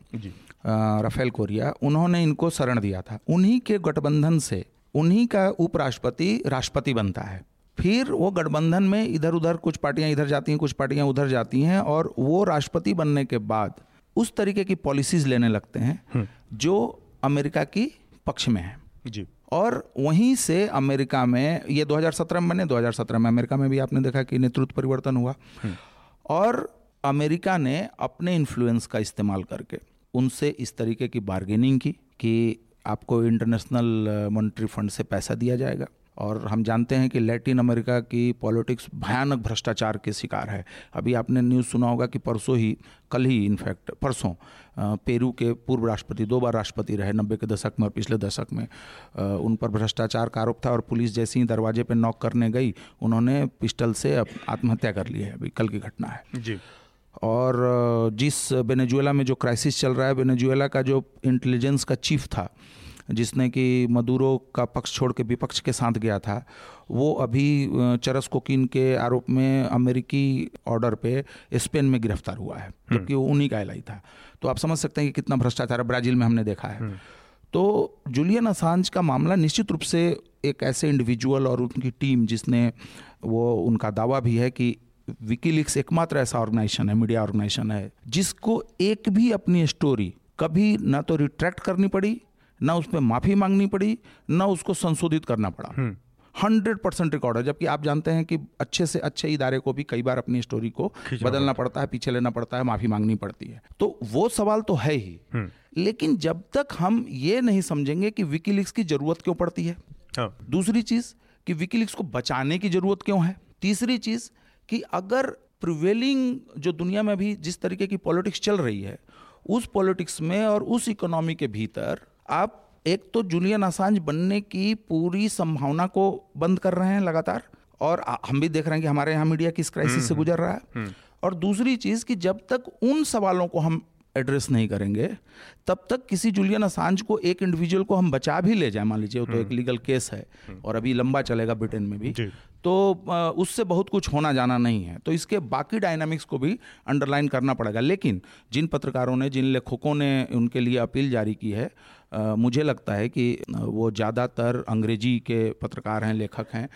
राफेल कोरिया उन्होंने इनको शरण दिया था। उन्हीं के गठबंधन से उन्हीं का उपराष्ट्रपति राष्ट्रपति बनता है। फिर वो गठबंधन में इधर उधर कुछ पार्टियाँ इधर जाती हैं कुछ पार्टियाँ उधर जाती हैं और वो राष्ट्रपति बनने के बाद उस तरीके की पॉलिसीज़ लेने लगते हैं जो अमेरिका की पक्ष में है। जी। और वहीं से अमेरिका में ये 2017 में बने 2017 में अमेरिका में भी आपने देखा कि नेतृत्व परिवर्तन हुआ। और अमेरिका ने अपने इन्फ्लुएंस का इस्तेमाल करके उनसे इस तरीके की बार्गेनिंग की कि आपको इंटरनेशनल मॉनिटरी फंड से पैसा दिया जाएगा। और हम जानते हैं कि लैटिन अमेरिका की पॉलिटिक्स भयानक भ्रष्टाचार के शिकार है। अभी आपने न्यूज़ सुना होगा कि परसों ही कल ही इनफैक्ट परसों पेरू के पूर्व राष्ट्रपति दो बार राष्ट्रपति रहे नब्बे के दशक में और पिछले दशक में। उन पर भ्रष्टाचार का आरोप था और पुलिस जैसे ही दरवाजे पर नॉक करने गई उन्होंने पिस्टल से आत्महत्या कर ली है। अभी कल की घटना है। जी। और जिस बेनेजुएला में जो क्राइसिस चल रहा है बेनेजुएला का जो इंटेलिजेंस का चीफ था जिसने कि मदुरो का पक्ष छोड़ के विपक्ष के साथ गया था वो अभी चरस कोकिन के आरोप में अमेरिकी ऑर्डर पे स्पेन में गिरफ़्तार हुआ है हम्म। जबकि वो उन्हीं का एलाई था तो आप समझ सकते हैं कि कितना भ्रष्टाचार ब्राज़ील में हमने देखा है हम्म। तो जूलियन असांज का मामला निश्चित रूप से एक ऐसे इंडिविजुअल और उनकी टीम जिसने वो उनका दावा भी है कि विकीलिक्स एकमात्र ऐसा ऑर्गेनाइजेशन है मीडिया ऑर्गेनाइजेशन है जिसको एक भी अपनी स्टोरी कभी ना तो रिट्रैक्ट करनी पड़ी ना उस पर माफ़ी मांगनी पड़ी ना उसको संशोधित करना पड़ा। हंड्रेड परसेंट रिकॉर्ड है। जबकि आप जानते हैं कि अच्छे से अच्छे इदारे को भी कई बार अपनी स्टोरी को बदलना पड़ता है पीछे लेना पड़ता है माफ़ी मांगनी पड़ती है। तो वो सवाल तो है ही। हम्म। लेकिन जब तक हम ये नहीं समझेंगे कि विकीलिक्स की ज़रूरत क्यों पड़ती है। हाँ। दूसरी चीज़ कि विकीलिक्स को बचाने की ज़रूरत क्यों है। तीसरी चीज़ कि अगर प्रिवेलिंग जो दुनिया में अभी जिस तरीके की पॉलिटिक्स चल रही है उस पॉलिटिक्स में और उस इकोनॉमी के भीतर आप एक तो जूलियन असांज बनने की पूरी संभावना को बंद कर रहे हैं लगातार और हम भी देख रहे हैं कि हमारे यहाँ मीडिया किस क्राइसिस से हम्म, गुजर रहा है। हम्म। और दूसरी चीज़ कि जब तक उन सवालों को हम एड्रेस नहीं करेंगे तब तक किसी जूलियन असांज को एक इंडिविजुअल को हम बचा भी ले जाए। मान लीजिए वो तो एक लीगल हम्म। केस है और अभी लंबा चलेगा ब्रिटेन में भी। तो उससे बहुत कुछ होना जाना नहीं है। तो इसके बाकी डायनामिक्स को भी अंडरलाइन करना पड़ेगा। लेकिन जिन पत्रकारों ने जिन लेखकों ने उनके लिए अपील जारी की है मुझे लगता है कि वो ज़्यादातर अंग्रेज़ी के पत्रकार हैं, लेखक हैं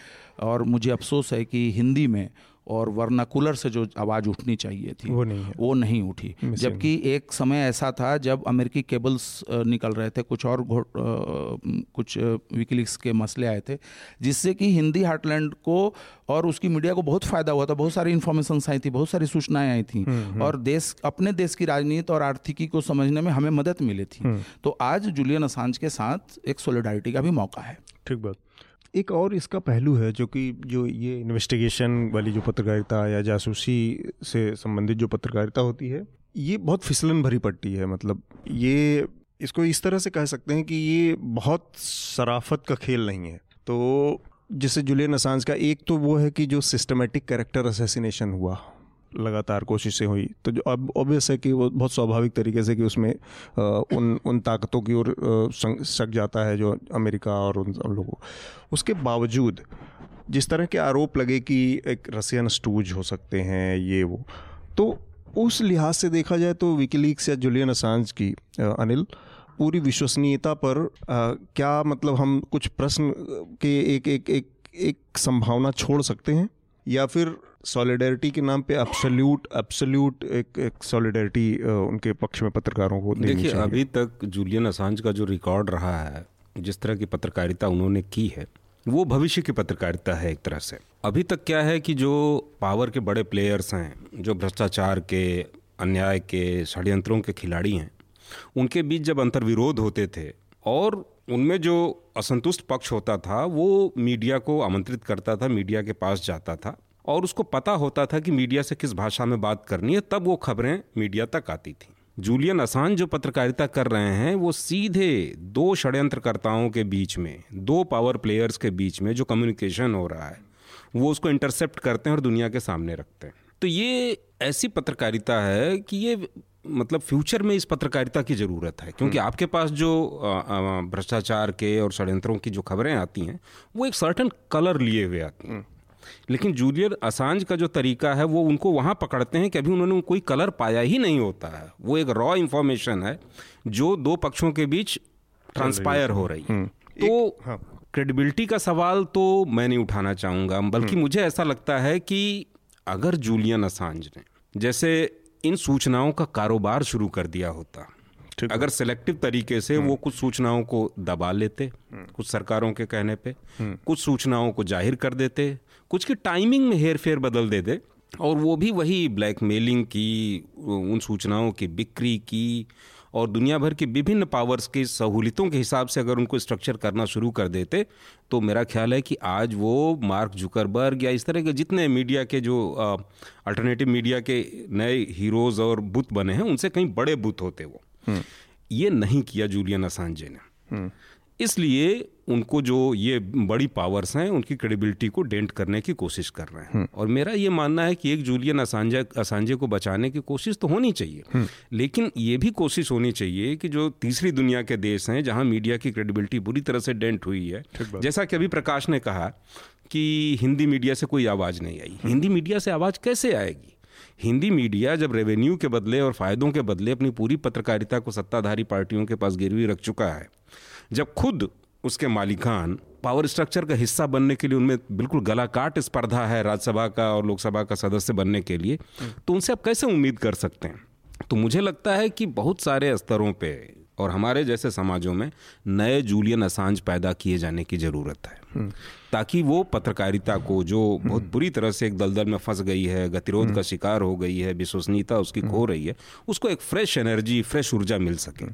और मुझे अफसोस है कि हिंदी में और वर्नाकुलर से जो आवाज़ उठनी चाहिए थी वो नहीं वो नहीं उठी। जबकि एक समय ऐसा था जब अमेरिकी केबल्स निकल रहे थे कुछ और आ, कुछ विकीलिक्स के मसले आए थे जिससे कि हिंदी हार्टलैंड को और उसकी मीडिया को बहुत फ़ायदा हुआ था। बहुत सारी इन्फॉर्मेशन आई थी बहुत सारी सूचनाएँ आई थी। हम्म, हम्म। और देश अपने देश की राजनीति और आर्थिकी को समझने में हमें मदद मिली थी। हम्म। तो आज जूलियन असांज के साथ एक सोलिडारिटी का भी मौका है। ठीक बात। एक और इसका पहलू है जो कि जो ये इन्वेस्टिगेशन वाली जो पत्रकारिता या जासूसी से संबंधित जो पत्रकारिता होती है, ये बहुत फिसलन भरी पट्टी है मतलब ये इसको इस तरह से कह सकते हैं कि ये बहुत सराफत का खेल नहीं है। तो जैसे जुलियन असांज का एक तो वो है कि जो सिस्टमेटिक कैरेक्टर असेसिनेशन हुआ। लगातार कोशिशें हुई। तो जो अब ऑब्वियस है कि वो बहुत स्वाभाविक तरीके से कि उसमें उन उन ताकतों की ओर सक जाता है जो अमेरिका और उन लोगों उसके बावजूद जिस तरह के आरोप लगे कि एक रसियन स्टूज हो सकते हैं ये वो तो उस लिहाज से देखा जाए तो विकीलीक्स या जुलियन असांज की अनिल पूरी विश्वसनीयता पर आ, क्या मतलब हम कुछ प्रश्न के एक एक एक एक संभावना छोड़ सकते हैं? या फिर सॉलिडरिटी के नाम पे एब्सोल्यूट एब्सोल्यूट एक एक सॉलिडरिटी उनके पक्ष में पत्रकारों को देखिए अभी तक जूलियन असांज का जो रिकॉर्ड रहा है जिस तरह की पत्रकारिता उन्होंने की है वो भविष्य की पत्रकारिता है एक तरह से। अभी तक क्या है कि जो पावर के बड़े प्लेयर्स हैं जो भ्रष्टाचार के अन्याय के षड्यंत्रों के खिलाड़ी हैं उनके बीच जब अंतर्विरोध होते थे और उनमें जो असंतुष्ट पक्ष होता था वो मीडिया को आमंत्रित करता था मीडिया के पास जाता था और उसको पता होता था कि मीडिया से किस भाषा में बात करनी है तब वो खबरें मीडिया तक आती थी। जूलियन असान जो पत्रकारिता कर रहे हैं वो सीधे दो षड्यंत्रकर्ताओं के बीच में दो पावर प्लेयर्स के बीच में जो कम्युनिकेशन हो रहा है वो उसको इंटरसेप्ट करते हैं और दुनिया के सामने रखते हैं। तो ये ऐसी पत्रकारिता है कि ये मतलब फ्यूचर में इस पत्रकारिता की ज़रूरत है क्योंकि आपके पास जो भ्रष्टाचार के और षड्यंत्रों की जो खबरें आती हैं वो एक सर्टन कलर लिए हुए आती हैं। लेकिन जूलियर असांज का जो तरीका है वो उनको वहाँ पकड़ते हैं कि अभी उन्होंने कोई कलर पाया ही नहीं होता है वो एक रॉ इन्फॉर्मेशन है जो दो पक्षों के बीच ट्रांसपायर हो रही है तो हाँ। क्रेडिबिलिटी का सवाल तो मैं नहीं उठाना चाहूँगा बल्कि हम्म। मुझे ऐसा लगता है कि अगर जूलियन असांज ने जैसे इन सूचनाओं का कारोबार शुरू कर दिया होता अगर सिलेक्टिव तरीके से वो हम्म। कुछ सूचनाओं को दबा लेते हम्म। कुछ सरकारों के कहने पे कुछ सूचनाओं को ज़ाहिर कर देते कुछ की टाइमिंग में हेर फेर बदल देते और वो भी वही ब्लैकमेलिंग की उन सूचनाओं की बिक्री की और दुनिया भर की विभिन्न पावर्स की सहूलियतों के हिसाब से अगर उनको स्ट्रक्चर करना शुरू कर देते तो मेरा ख्याल है कि आज वो मार्क जुकरबर्ग या इस तरह के जितने मीडिया के जो अल्टरनेटिव मीडिया के नए हीरोज़ और बुत बने हैं उनसे कहीं बड़े बुत होते वो हम्म। ये नहीं किया जूलियन असांजे ने हम्म। इसलिए उनको जो ये बड़ी पावर्स हैं उनकी क्रेडिबिलिटी को डेंट करने की कोशिश कर रहे हैं हम्म। और मेरा ये मानना है कि एक जूलियन असांजे असांजे को बचाने की कोशिश तो होनी चाहिए हम्म। लेकिन ये भी कोशिश होनी चाहिए कि जो तीसरी दुनिया के देश हैं जहाँ मीडिया की क्रेडिबिलिटी बुरी तरह से डेंट हुई है जैसा कि अभी प्रकाश ने कहा कि हिंदी मीडिया से कोई आवाज़ नहीं आई हम्म। हिंदी मीडिया से आवाज़ कैसे आएगी हिंदी मीडिया जब रेवेन्यू के बदले और फायदों के बदले अपनी पूरी पत्रकारिता को सत्ताधारी पार्टियों के पास गिरवी रख चुका है जब खुद उसके मालिकान पावर स्ट्रक्चर का हिस्सा बनने के लिए उनमें बिल्कुल गला काट स्पर्धा है राज्यसभा का और लोकसभा का सदस्य बनने के लिए तो उनसे आप कैसे उम्मीद कर सकते हैं? तो मुझे लगता है कि बहुत सारे स्तरों पे और हमारे जैसे समाजों में नए जूलियन असांज पैदा किए जाने की ज़रूरत है। ताकि वो पत्रकारिता को जो बहुत बुरी तरह से एक दलदल में फंस गई है गतिरोध का शिकार हो गई है विश्वसनीयता उसकी खो रही है उसको एक फ्रेश एनर्जी फ्रेश ऊर्जा मिल सके।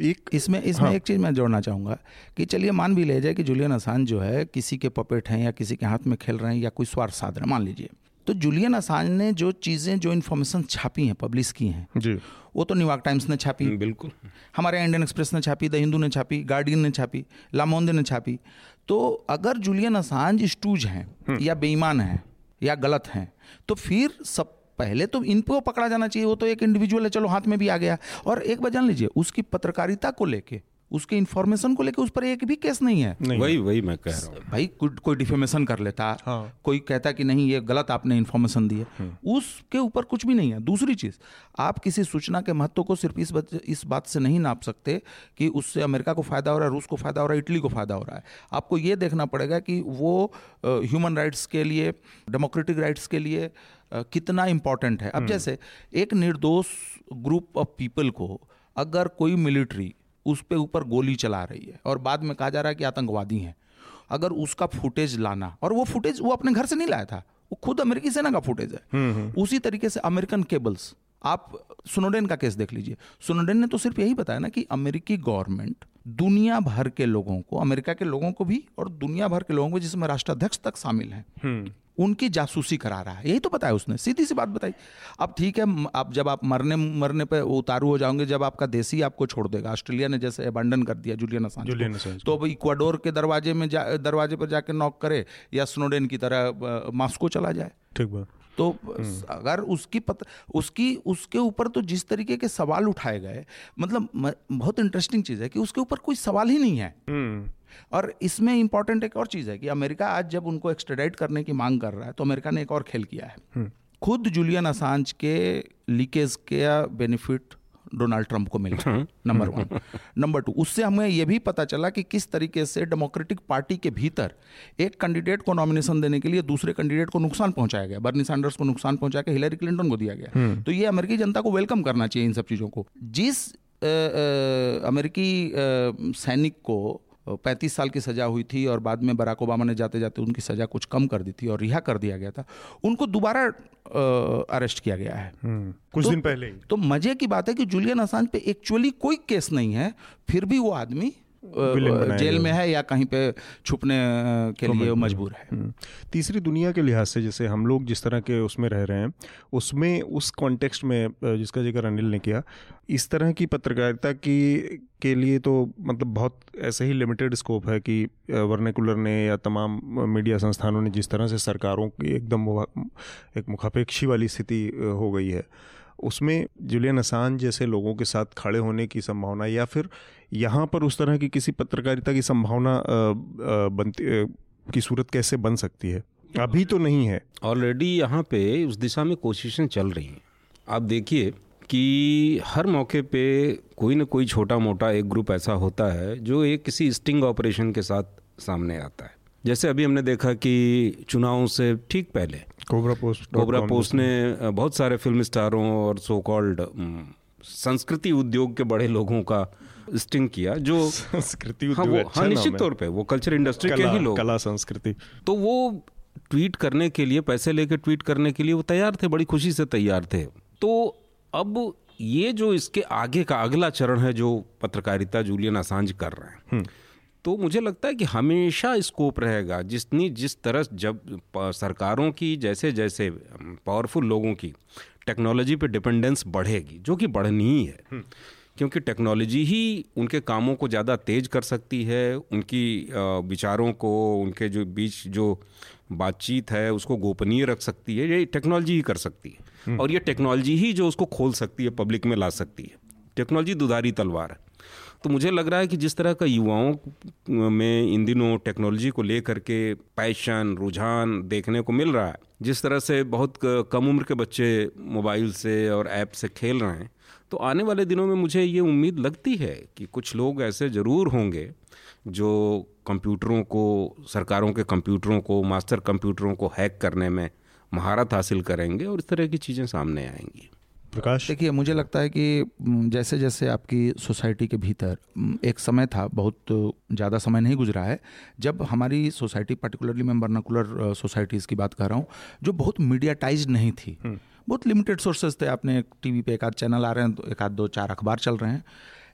एक इसमें इसमें हाँ। एक चीज़ मैं जोड़ना चाहूँगा कि चलिए मान भी ले जाए कि जूलियन असान जो है किसी के पपेट हैं या किसी के हाथ में खेल रहे हैं या कोई स्वार्थ साध रहे हैं मान लीजिए। तो जूलियन असान ने जो चीज़ें जो इन्फॉर्मेशन छापी हैं पब्लिश की हैं जी। वो तो न्यूयॉर्क टाइम्स ने छापी। बिल्कुल। हमारे इंडियन एक्सप्रेस ने छापी द हिंदू ने छापी गार्डियन ने छापी लामोंदे ने छापी। तो अगर जूलियन असांज स्टूज हैं हम्म। या बेईमान हैं या गलत हैं तो फिर सब पहले तो इनको पकड़ा जाना चाहिए, वो तो एक इंडिविजुअल है, चलो हाथ में भी आ गया। और एक बार जान लीजिए, उसकी पत्रकारिता को लेके उसके इन्फॉर्मेशन को लेकर उस पर एक भी केस नहीं है। नहीं। वही वही मैं कह रहा हूँ। भाई को, कोई डिफेमेशन कर लेता। हाँ। कोई कहता कि नहीं ये गलत आपने इन्फॉर्मेशन दी है। उसके ऊपर कुछ भी नहीं है। दूसरी चीज़ आप किसी सूचना के महत्व को सिर्फ़ इस बात इस बात से नहीं नाप सकते कि उससे अमेरिका को फ़ायदा हो रहा है रूस को फ़ायदा हो रहा है इटली को फ़ायदा हो रहा है। आपको ये देखना पड़ेगा कि वो ह्यूमन राइट्स के लिए डेमोक्रेटिक राइट्स के लिए कितना इंपॉर्टेंट है। अब हम्म। जैसे एक निर्दोष ग्रुप ऑफ़ पीपल को अगर कोई मिलिट्री उस पर ऊपर गोली चला रही है और बाद में कहा जा रहा है कि आतंकवादी हैं। अगर उसका फुटेज लाना और वो फुटेज वो अपने घर से नहीं लाया था वो खुद अमेरिकी सेना का फुटेज है। हम्म, हम्म। उसी तरीके से अमेरिकन केबल्स आप सुनोडेन का केस देख लीजिए। सुनोडेन ने तो सिर्फ़ यही बताया ना कि अमेरिकी गवर्नमेंट दुनिया भर के लोगों को अमेरिका के लोगों को भी और दुनिया भर के लोगों को जिसमें राष्ट्राध्यक्ष तक शामिल है उनकी जासूसी करा रहा है। यही तो बताया उसने सीधी सी बात बताई। अब ठीक है अब जब आप मरने मरने पे उतारू हो जाओगे जब आपका देसी आपको छोड़ देगा। ऑस्ट्रेलिया ने जैसे अबंडन कर दिया जुलियन असांज तो अब इक्वाडोर के दरवाजे में जा दरवाजे पर जाके नॉक करे या स्नोडेन की तरह मास्को चला जाए। ठीक बात। तो हम्म। अगर उसकी पत उसकी उसके ऊपर तो जिस तरीके के सवाल उठाए गए मतलब बहुत इंटरेस्टिंग चीज़ है कि उसके ऊपर कोई सवाल ही नहीं है हम्म। और इसमें इंपॉर्टेंट एक और चीज़ है कि अमेरिका आज जब उनको एक्सट्रेडाइट करने की मांग कर रहा है तो अमेरिका ने एक और खेल किया है हम्म। खुद जूलियन असांज के लीकेज के बेनिफिट डोनाल्ड ट्रंप को मिल गया नंबर वन नंबर टू उससे हमें यह भी पता चला कि किस तरीके से डेमोक्रेटिक पार्टी के भीतर एक कैंडिडेट को नॉमिनेशन देने के लिए दूसरे कैंडिडेट को नुकसान पहुँचाया गया। बर्नी सैंडर्स को नुकसान पहुँचा के हिलरी क्लिंटन को दिया गया। हम्म। तो ये अमेरिकी जनता को वेलकम करना चाहिए इन सब चीज़ों को। जिस अमेरिकी सैनिक को पैंतीस साल की सज़ा हुई थी और बाद में बराक ओबामा ने जाते जाते उनकी सज़ा कुछ कम कर दी थी और रिहा कर दिया गया था। उनको दोबारा अरेस्ट किया गया है। हम्म, कुछ तो, दिन पहले तो मज़े की बात है कि जूलियन असांज पे एक्चुअली कोई केस नहीं है फिर भी वो आदमी जेल में है। या कहीं पे छुपने के तो लिए मजबूर है। हम्म। तीसरी दुनिया के लिहाज से जैसे हम लोग जिस तरह के उसमें रह रहे हैं उसमें उस कॉन्टेक्स्ट में जिसका ज़िक्र अनिल ने किया इस तरह की पत्रकारिता की के लिए तो मतलब बहुत ऐसे ही लिमिटेड स्कोप है कि वर्नेकुलर ने या तमाम मीडिया संस्थानों ने जिस तरह से सरकारों की एकदम एक मुखापेक्षी वाली स्थिति हो गई है। उसमें जुलियन असान जैसे लोगों के साथ खड़े होने की संभावना या फिर यहाँ पर उस तरह की किसी पत्रकारिता की संभावना बनती की सूरत कैसे बन सकती है? अभी तो नहीं है। ऑलरेडी यहाँ पे उस दिशा में कोशिशें चल रही हैं। आप देखिए कि हर मौके पे कोई ना कोई छोटा मोटा एक ग्रुप ऐसा होता है जो एक किसी स्टिंग ऑपरेशन के साथ सामने आता है। जैसे अभी हमने देखा कि चुनाव से ठीक पहले कोबरा पोस्ट कोबरा पोस्ट ने बहुत सारे फ़िल्म स्टारों और सो कॉल्ड संस्कृति उद्योग के बड़े लोगों का स्टिंग किया जो संस्कृति हाँ, वो अच्छा हाँ। निश्चित तौर पे वो कल्चर इंडस्ट्री के ही लोग। कला संस्कृति। तो वो ट्वीट करने के लिए पैसे लेके ट्वीट करने के लिए वो तैयार थे बड़ी खुशी से तैयार थे। तो अब ये जो इसके आगे का अगला चरण है जो पत्रकारिता जूलियन असांज कर रहे हैं हम्म। तो मुझे लगता है कि हमेशा स्कोप रहेगा जितनी जिस तरह जब सरकारों की जैसे जैसे पावरफुल लोगों की टेक्नोलॉजी पे डिपेंडेंस बढ़ेगी जो कि बढ़नी ही है हम्म। क्योंकि टेक्नोलॉजी ही उनके कामों को ज़्यादा तेज कर सकती है उनकी विचारों को उनके जो बीच जो बातचीत है उसको गोपनीय रख सकती है ये टेक्नोलॉजी ही कर सकती है हम्म। और ये टेक्नोलॉजी ही जो उसको खोल सकती है पब्लिक में ला सकती है टेक्नोलॉजी दुधारी तलवार है तो मुझे लग रहा है कि जिस तरह का युवाओं में इन दिनों टेक्नोलॉजी को लेकर के पैशन रुझान देखने को मिल रहा है, जिस तरह से बहुत कम उम्र के बच्चे मोबाइल से और ऐप से खेल रहे हैं तो आने वाले दिनों में मुझे ये उम्मीद लगती है कि कुछ लोग ऐसे ज़रूर होंगे जो कंप्यूटरों को, सरकारों के कंप्यूटरों को मास्टर कंप्यूटरों को हैक करने में महारत हासिल करेंगे और इस तरह की चीज़ें सामने आएँगी। प्रकाश? देखिए मुझे लगता है कि जैसे जैसे आपकी सोसाइटी के भीतर एक समय था बहुत ज़्यादा समय नहीं गुजरा है जब हमारी सोसाइटी पर्टिकुलरली मैं बर्नाकुलर सोसाइटीज़ की बात कर रहा हूँ जो बहुत मीडियाटाइज नहीं थी। बहुत लिमिटेड सोर्सेज थे आपने टीवी पे एक आध चैनल आ रहे हैं तो एक आध दो चार अखबार चल रहे हैं।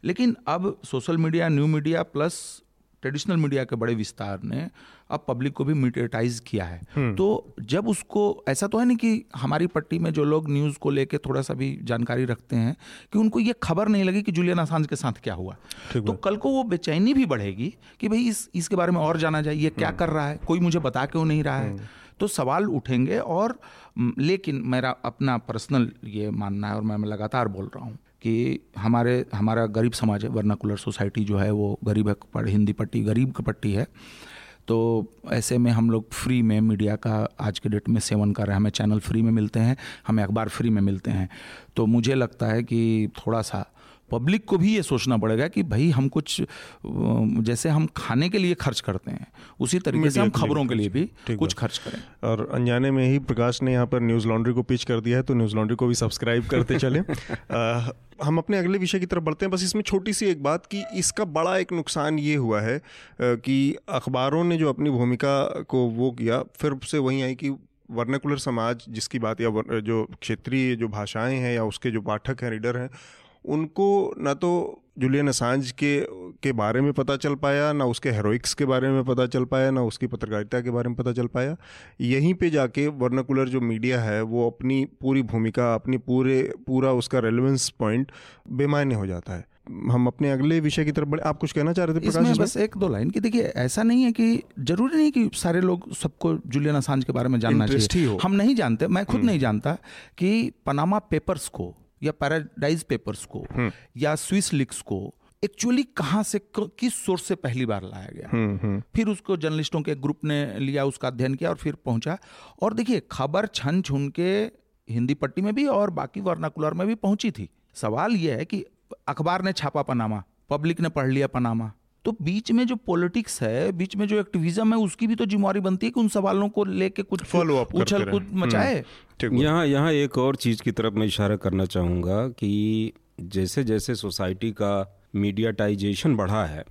लेकिन अब social media new media plus traditional media के बड़े विस्तार ने अब पब्लिक को भी मीडियाटाइज किया है हम्म। तो जब उसको ऐसा तो है नहीं कि हमारी पट्टी में जो लोग न्यूज़ को लेके थोड़ा सा भी जानकारी रखते हैं कि उनको ये खबर नहीं लगी कि जूलियन आसांज के साथ क्या हुआ तो कल को वो बेचैनी भी बढ़ेगी कि भाई इस इसके बारे में और जाना जाए ये क्या हम्म। कर रहा है कोई मुझे बता क्यों नहीं रहा है हम्म। तो सवाल उठेंगे और लेकिन मेरा अपना पर्सनल ये मानना है और मैं लगातार बोल रहा हूँ कि हमारे, हमारा गरीब समाज है वर्नाकुलर सोसाइटी जो है, वो गरीब पढ़ हिंदी पट्टी गरीब की पट्टी है। तो ऐसे में हम लोग फ्री में मीडिया का आज के डेट में सेवन कर रहे हैं। हमें चैनल फ्री में मिलते हैं, हमें अखबार फ्री में मिलते हैं। तो मुझे लगता है कि थोड़ा सा पब्लिक को भी ये सोचना पड़ेगा कि भाई हम कुछ जैसे हम खाने के लिए खर्च करते हैं उसी तरीके से हम खबरों के लिए भी कुछ खर्च करें। और अनजाने में ही प्रकाश ने यहाँ पर न्यूज़ लॉन्ड्री को पिच कर दिया है तो न्यूज़ लॉन्ड्री को भी सब्सक्राइब करते चले। हम अपने अगले विषय की तरफ़ बढ़ते हैं। बस इसमें छोटी सी एक बात कि इसका बड़ा एक नुकसान ये हुआ है कि अखबारों ने जो अपनी भूमिका को वो किया फिर से वहीं आई कि वर्नाकुलर समाज जिसकी बात या जो क्षेत्रीय जो भाषाएँ हैं या उसके जो पाठक हैं रीडर हैं उनको ना तो जूलियन असांज के के बारे में पता चल पाया ना उसके हेरोइक्स के बारे में पता चल पाया ना उसकी पत्रकारिता के बारे में पता चल पाया। यहीं पे जाके वर्नाकुलर जो मीडिया है वो अपनी पूरी भूमिका अपनी पूरे पूरा उसका रेलिवेंस पॉइंट बेमायने हो जाता है। हम अपने अगले विषय की तरफ़ बढ़े। आप कुछ कहना चाह रहे थे प्रकाश बस एक दो लाइन की देखिए ऐसा नहीं है कि ज़रूरी नहीं कि सारे लोग सबको जूलियन असांज के बारे में जानना चाहिए। हम नहीं जानते मैं खुद हम्म। नहीं जानता कि पनामा पेपर्स को या पैराडाइज पेपर्स को हम्म। या स्विस लिक्स को एक्चुअली कहाँ से किस सोर्स से पहली बार लाया गया हम्म, हम्म। फिर उसको जर्नलिस्टों के ग्रुप ने लिया उसका अध्ययन किया और फिर पहुँचा और देखिए खबर छन छुन के हिंदी पट्टी में भी और बाकी वर्नाकुलर में भी पहुँची थी सवाल यह है कि अखबार ने छापा पनामा पब्लिक ने पढ़ लिया पनामा तो बीच में जो पॉलिटिक्स है बीच में जो एक्टिविज्म है उसकी भी तो जिम्मेवारी बनती है कि उन सवालों को लेके कुछ फॉलो अप उछल कूद मचाए हम्म। यहाँ यहाँ एक और चीज़ की तरफ़ मैं इशारा करना चाहूँगा कि जैसे जैसे सोसाइटी का मीडियाटाइजेशन बढ़ा है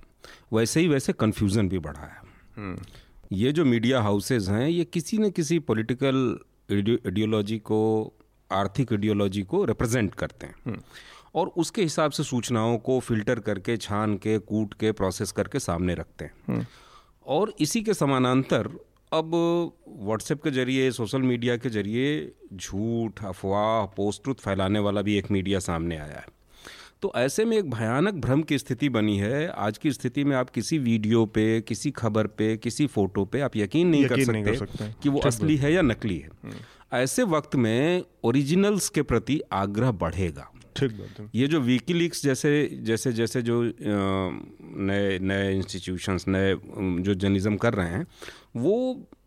वैसे ही वैसे कन्फ्यूज़न भी बढ़ा है हम्म। ये जो मीडिया हाउसेज हैं ये किसी न किसी पॉलिटिकल आइडियोलॉजी को आर्थिक आइडियोलॉजी को रिप्रेजेंट करते हैं हम्म। और उसके हिसाब से सूचनाओं को फ़िल्टर करके छान के कूट के प्रोसेस करके सामने रखते हैं। हम्म। और इसी के समानांतर अब व्हाट्सएप के ज़रिए सोशल मीडिया के ज़रिए झूठ अफवाह पोस्ट फैलाने वाला भी एक मीडिया सामने आया है। तो ऐसे में एक भयानक भ्रम की स्थिति बनी है। आज की स्थिति में आप किसी वीडियो पे किसी खबर पे किसी फ़ोटो पे आप यकीन नहीं, यकीन कर, सकते नहीं कर सकते कि वो असली है या नकली है। हम्म। ऐसे वक्त में ओरिजिनल्स के प्रति आग्रह बढ़ेगा। ठीक बात है। ये जो वीकी विकीलीक्स जैसे जैसे जैसे जो नए नए इंस्टीट्यूशंस नए जो जर्नलिज्म कर रहे हैं वो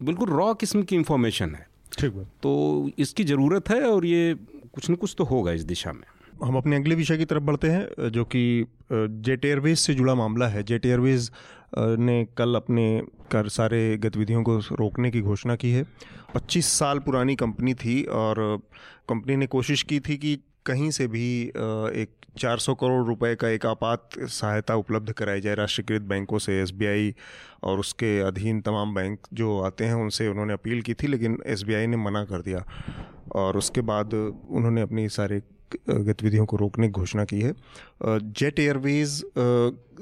बिल्कुल रॉ किस्म की इंफॉर्मेशन है। ठीक बात। तो इसकी ज़रूरत है और ये कुछ न कुछ तो होगा इस दिशा में। हम अपने अगले विषय की तरफ़ बढ़ते हैं जो कि जेट एयरवेज से जुड़ा मामला है। जेट एयरवेज ने कल अपने कर सारे गतिविधियों को रोकने की घोषणा की है। 25 साल पुरानी कंपनी थी और कंपनी ने कोशिश की थी कि कहीं से भी एक 400 करोड़ रुपए का एक आपात सहायता उपलब्ध कराई जाए राष्ट्रीयकृत बैंकों से, एसबीआई और उसके अधीन तमाम बैंक जो आते हैं, उनसे उन्होंने अपील की थी, लेकिन एसबीआई ने मना कर दिया। और उसके बाद उन्होंने अपनी सारे गतिविधियों को रोकने की घोषणा की है। जेट एयरवेज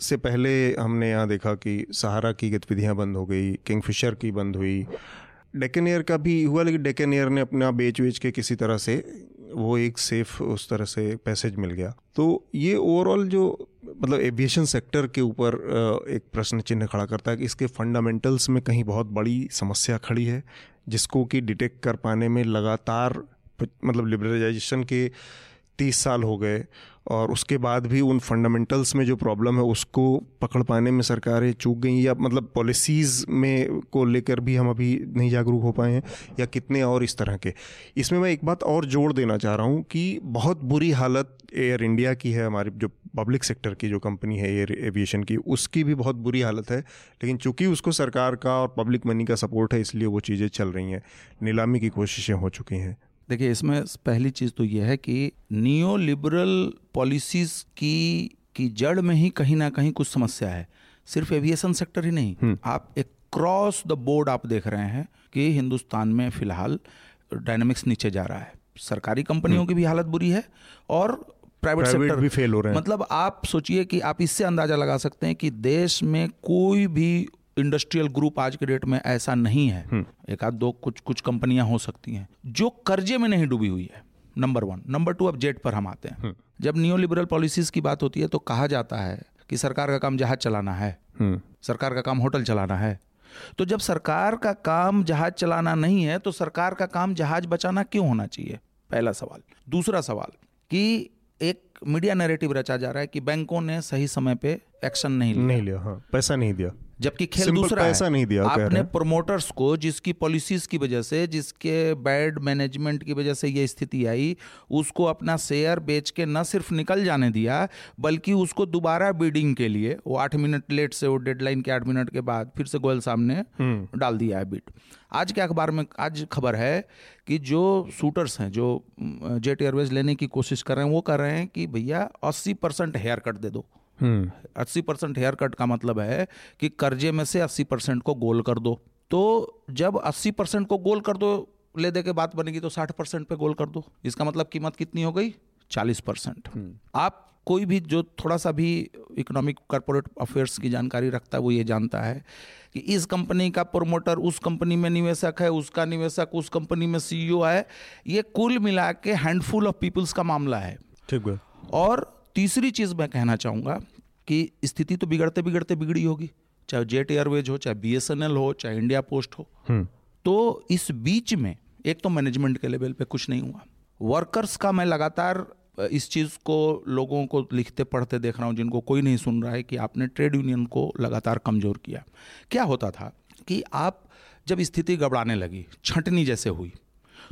से पहले हमने यहाँ देखा कि सहारा की गतिविधियाँ बंद हो गई, किंगफिशर की बंद हुई। डेकन एयर का भी हुआ, लेकिन डेकन एयर ने अपना बेच वेच के किसी तरह से वो एक सेफ़ उस तरह से पैसेज मिल गया। तो ये ओवरऑल जो मतलब एविएशन सेक्टर के ऊपर एक प्रश्न चिन्ह खड़ा करता है कि इसके फंडामेंटल्स में कहीं बहुत बड़ी समस्या खड़ी है, जिसको कि डिटेक्ट कर पाने में लगातार मतलब लिबरलाइजेशन के तीस साल हो गए और उसके बाद भी उन फंडामेंटल्स में जो प्रॉब्लम है, उसको पकड़ पाने में सरकारें चूक गई या मतलब पॉलिसीज़ में को लेकर भी हम अभी नहीं जागरूक हो पाए हैं या कितने और इस तरह के। इसमें मैं एक बात और जोड़ देना चाह रहा हूँ कि बहुत बुरी हालत एयर इंडिया की है, हमारी जो पब्लिक सेक्टर की जो कंपनी है एयर एविएशन की, उसकी भी बहुत बुरी हालत है, लेकिन चूँकि उसको सरकार का और पब्लिक मनी का सपोर्ट है, इसलिए वो चीज़ें चल रही हैं। नीलामी की कोशिशें हो चुकी हैं। देखिए इसमें पहली चीज़ तो यह है कि नियो लिबरल पॉलिसीज़ की की जड़ में ही कहीं ना कहीं कुछ समस्या है। सिर्फ़ एविएशन सेक्टर ही नहीं। आप एक क्रॉस द बोर्ड आप देख रहे हैं कि हिंदुस्तान में फ़िलहाल डायनामिक्स नीचे जा रहा है। सरकारी कंपनियों की भी हालत बुरी है और प्राइवेट सेक्टर भी फेल हो रहे हैं। मतलब आप सोचिए कि आप इससे अंदाज़ा लगा सकते हैं कि देश में कोई भी इंडस्ट्रियल ग्रुप आज के डेट में ऐसा नहीं है। एक आध दो कुछ कुछ कंपनियाँ हो सकती हैं जो कर्जे में नहीं डूबी हुई है। नंबर वन नंबर टू अब जेट पर हम आते हैं। जब नियो लिबरल पॉलिसीज़ की बात होती है तो कहा जाता है कि सरकार का काम जहाज़ चलाना है। सरकार का काम होटल चलाना है। तो जब सरकार का काम जहाज़ चलाना नहीं है तो सरकार का काम जहाज़ बचाना क्यों होना चाहिए? पहला सवाल। दूसरा सवाल कि एक मीडिया नैरेटिव रचा जा रहा है कि बैंकों ने सही समय पे एक्शन नहीं लिया। नहीं लिया हाँ। पैसा नहीं दिया। जबकि खेल दूसरा पैसा है। नहीं दिया, आपने। प्रोमोटर्स को जिसकी पॉलिसीज़ की वजह से जिसके बैड मैनेजमेंट की वजह से ये स्थिति आई उसको अपना शेयर बेच के न सिर्फ़ निकल जाने दिया बल्कि उसको दोबारा बीडिंग के लिए वो आठ मिनट लेट से वो डेडलाइन के आठ मिनट के बाद फिर से गोयल सामने डाल दिया है बिड आज के अखबार में आज खबर है कि जो शूटर्स हैं जो जेट एयरवेज लेने की कोशिश कर रहे हैं वो कर रहे हैं कि भैया अस्सी परसेंट हेयर कट दे दो। अस्सी परसेंट हेयर कट का मतलब है कि कर्जे में से अस्सी परसेंट को गोल कर दो। तो जब अस्सी परसेंट को गोल कर दो ले दे के बात बनेगी तो साठ परसेंट पे गोल कर दो। इसका मतलब कीमत कितनी हो गई? चालीस परसेंट। आप कोई भी जो थोड़ा सा भी इकोनॉमिक कॉरपोरेट अफेयर्स की जानकारी रखता है वो ये जानता है कि इस कंपनी का प्रोमोटर उस कंपनी में निवेशक है उसका निवेशक उस कंपनी में सीईओ है। ये कुल मिला के हैंडफुल ऑफ़ पीपल्स का मामला है। ठीक है। और तीसरी चीज़ मैं कहना चाहूँगा कि स्थिति तो बिगड़ते बिगड़ते बिगड़ी होगी चाहे जेट एयरवेज हो चाहे बीएसएनएल हो चाहे इंडिया पोस्ट हो। तो इस बीच में एक तो मैनेजमेंट के लेवल पे कुछ नहीं हुआ। वर्कर्स का मैं लगातार इस चीज़ को लोगों को लिखते पढ़ते देख रहा हूँ जिनको कोई नहीं सुन रहा है कि आपने ट्रेड यूनियन को लगातार कमज़ोर किया। क्या होता था कि आप जब स्थिति गबड़ाने लगी छंटनी जैसे हुई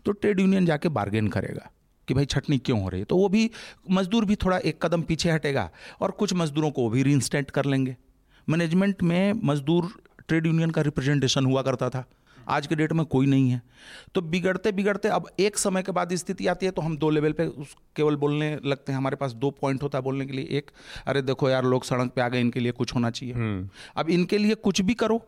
तो ट्रेड यूनियन जाके बार्गेन करेगा। कि भाई छटनी क्यों हो रही है? तो वो भी मजदूर भी थोड़ा एक कदम पीछे हटेगा और कुछ मजदूरों को वो भी रीइंस्टेट कर लेंगे। मैनेजमेंट में मजदूर ट्रेड यूनियन का रिप्रेजेंटेशन हुआ करता था। आज के डेट में कोई नहीं है। तो बिगड़ते बिगड़ते अब एक समय के बाद स्थिति आती है तो हम दो लेवल पे उस केवल बोलने लगते हैं। हमारे पास दो पॉइंट होता है बोलने के लिए। एक अरे देखो यार लोग सड़क पे आ गए इनके लिए कुछ होना चाहिए। अब इनके लिए कुछ भी करो।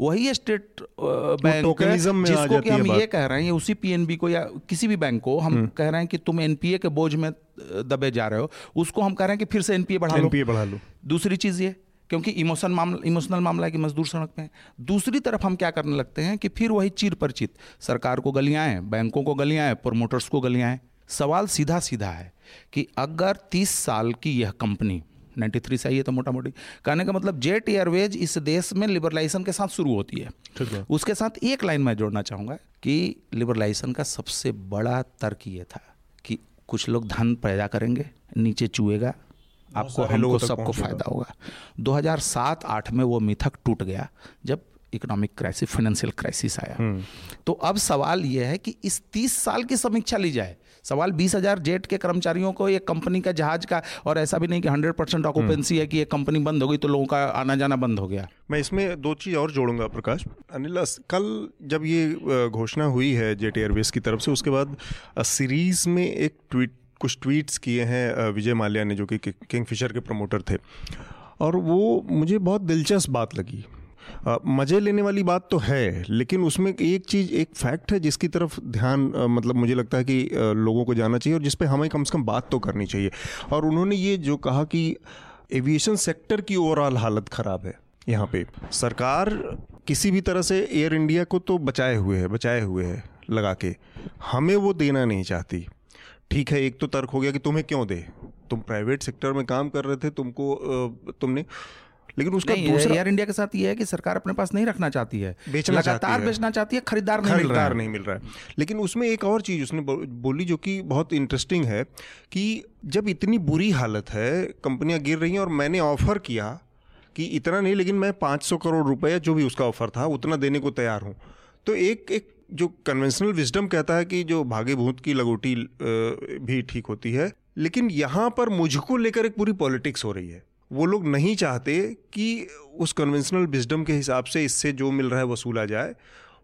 वही स्टेट बैंक tokenism जिसको कि हम ये कह रहे हैं ये उसी पीएनबी को या किसी भी बैंक को हम कह रहे हैं कि तुम एनपीए के बोझ में दबे जा रहे हो उसको हम कह रहे हैं कि फिर से एनपीए बढ़ा लो। एनपीए बढ़ा लो। दूसरी चीज़ ये क्योंकि इमोशन मामला इमोशनल मामला है कि मजदूर सड़क पे हैं। दूसरी तरफ़ हम क्या करने लगते हैं कि फिर वही चीर परिचित सरकार को गलियाँ हैं बैंकों को गलियाँ हैं प्रोमोटर्स को गलियाँ हैं। सवाल सीधा सीधा है कि अगर 30 साल की यह कंपनी 93 से आई है तो मोटा मोटी कहने का मतलब जेट एयरवेज इस देश में लिबरलाइजेशन के साथ शुरू होती है। उसके साथ एक लाइन मैं जोड़ना चाहूँगा कि लिबरलाइजेशन का सबसे बड़ा तर्क ये था कि कुछ लोग धन पैदा करेंगे नीचे चुएगा आपको हमको सबको फ़ायदा होगा। 2007-8 में वो मिथक टूट गया जब इकोनॉमिक क्राइसिस फाइनेंशियल क्राइसिस आया। हम्म। तो अब सवाल यह है कि इस 30 साल की समीक्षा ली जाए सवाल बीस हज़ार जेट के कर्मचारियों को एक कंपनी का जहाज़ का, और ऐसा भी नहीं कि 100 परसेंट ऑक्यूपेंसी है कि एक कंपनी बंद हो गई तो लोगों का आना जाना बंद हो गया। मैं इसमें दो चीज़ और जोड़ूँगा, प्रकाश। अनिल कल जब ये घोषणा हुई है जेट एयरवेज की तरफ़ से, उसके बाद सीरीज़ में एक ट्वीट, कुछ ट्वीट्स किए हैं विजय माल्या ने, जो कि कि- किंगफिशर के प्रमोटर थे। और वो, मुझे बहुत दिलचस्प बात लगी। मज़े लेने वाली बात तो है, लेकिन उसमें एक चीज़, एक फैक्ट है जिसकी तरफ़ ध्यान मतलब मुझे लगता है कि लोगों को जाना चाहिए और जिस पे हमें कम से कम बात तो करनी चाहिए। और उन्होंने ये जो कहा कि एविएशन सेक्टर की ओवरऑल हालत ख़राब है यहाँ पे। सरकार किसी भी तरह से एयर इंडिया को तो बचाए हुए है, बचाए हुए है लगा के। हमें वो देना नहीं चाहती। ठीक है, एक तो तर्क हो गया कि तुम्हें क्यों दे? तुम प्राइवेट सेक्टर में काम कर रहे थे, तुमको तुमने लेकिन उसका दूसरा एयर इंडिया के साथ ये है कि सरकार अपने पास नहीं रखना चाहती है। बेचना लगातार बेचना चाहती है खरीदार नहीं मिल रहा खरीदार है। नहीं मिल रहा है। लेकिन उसमें एक और चीज़ उसने बोली जो कि बहुत इंटरेस्टिंग है कि जब इतनी बुरी हालत है कंपनियाँ गिर रही हैं और मैंने ऑफ़र किया कि इतना नहीं लेकिन मैं 500 करोड़ रुपए जो भी उसका ऑफ़र था उतना देने को तैयार हूँ। तो एक एक जो कन्वेंशनल विजडम कहता है कि जो भागे भूत की लगोटी भी ठीक होती है लेकिन यहाँ पर मुझको लेकर एक पूरी पॉलिटिक्स हो रही है। वो लोग नहीं चाहते कि उस कन्वेंशनल विजडम के हिसाब से इससे जो मिल रहा है वसूला जाए।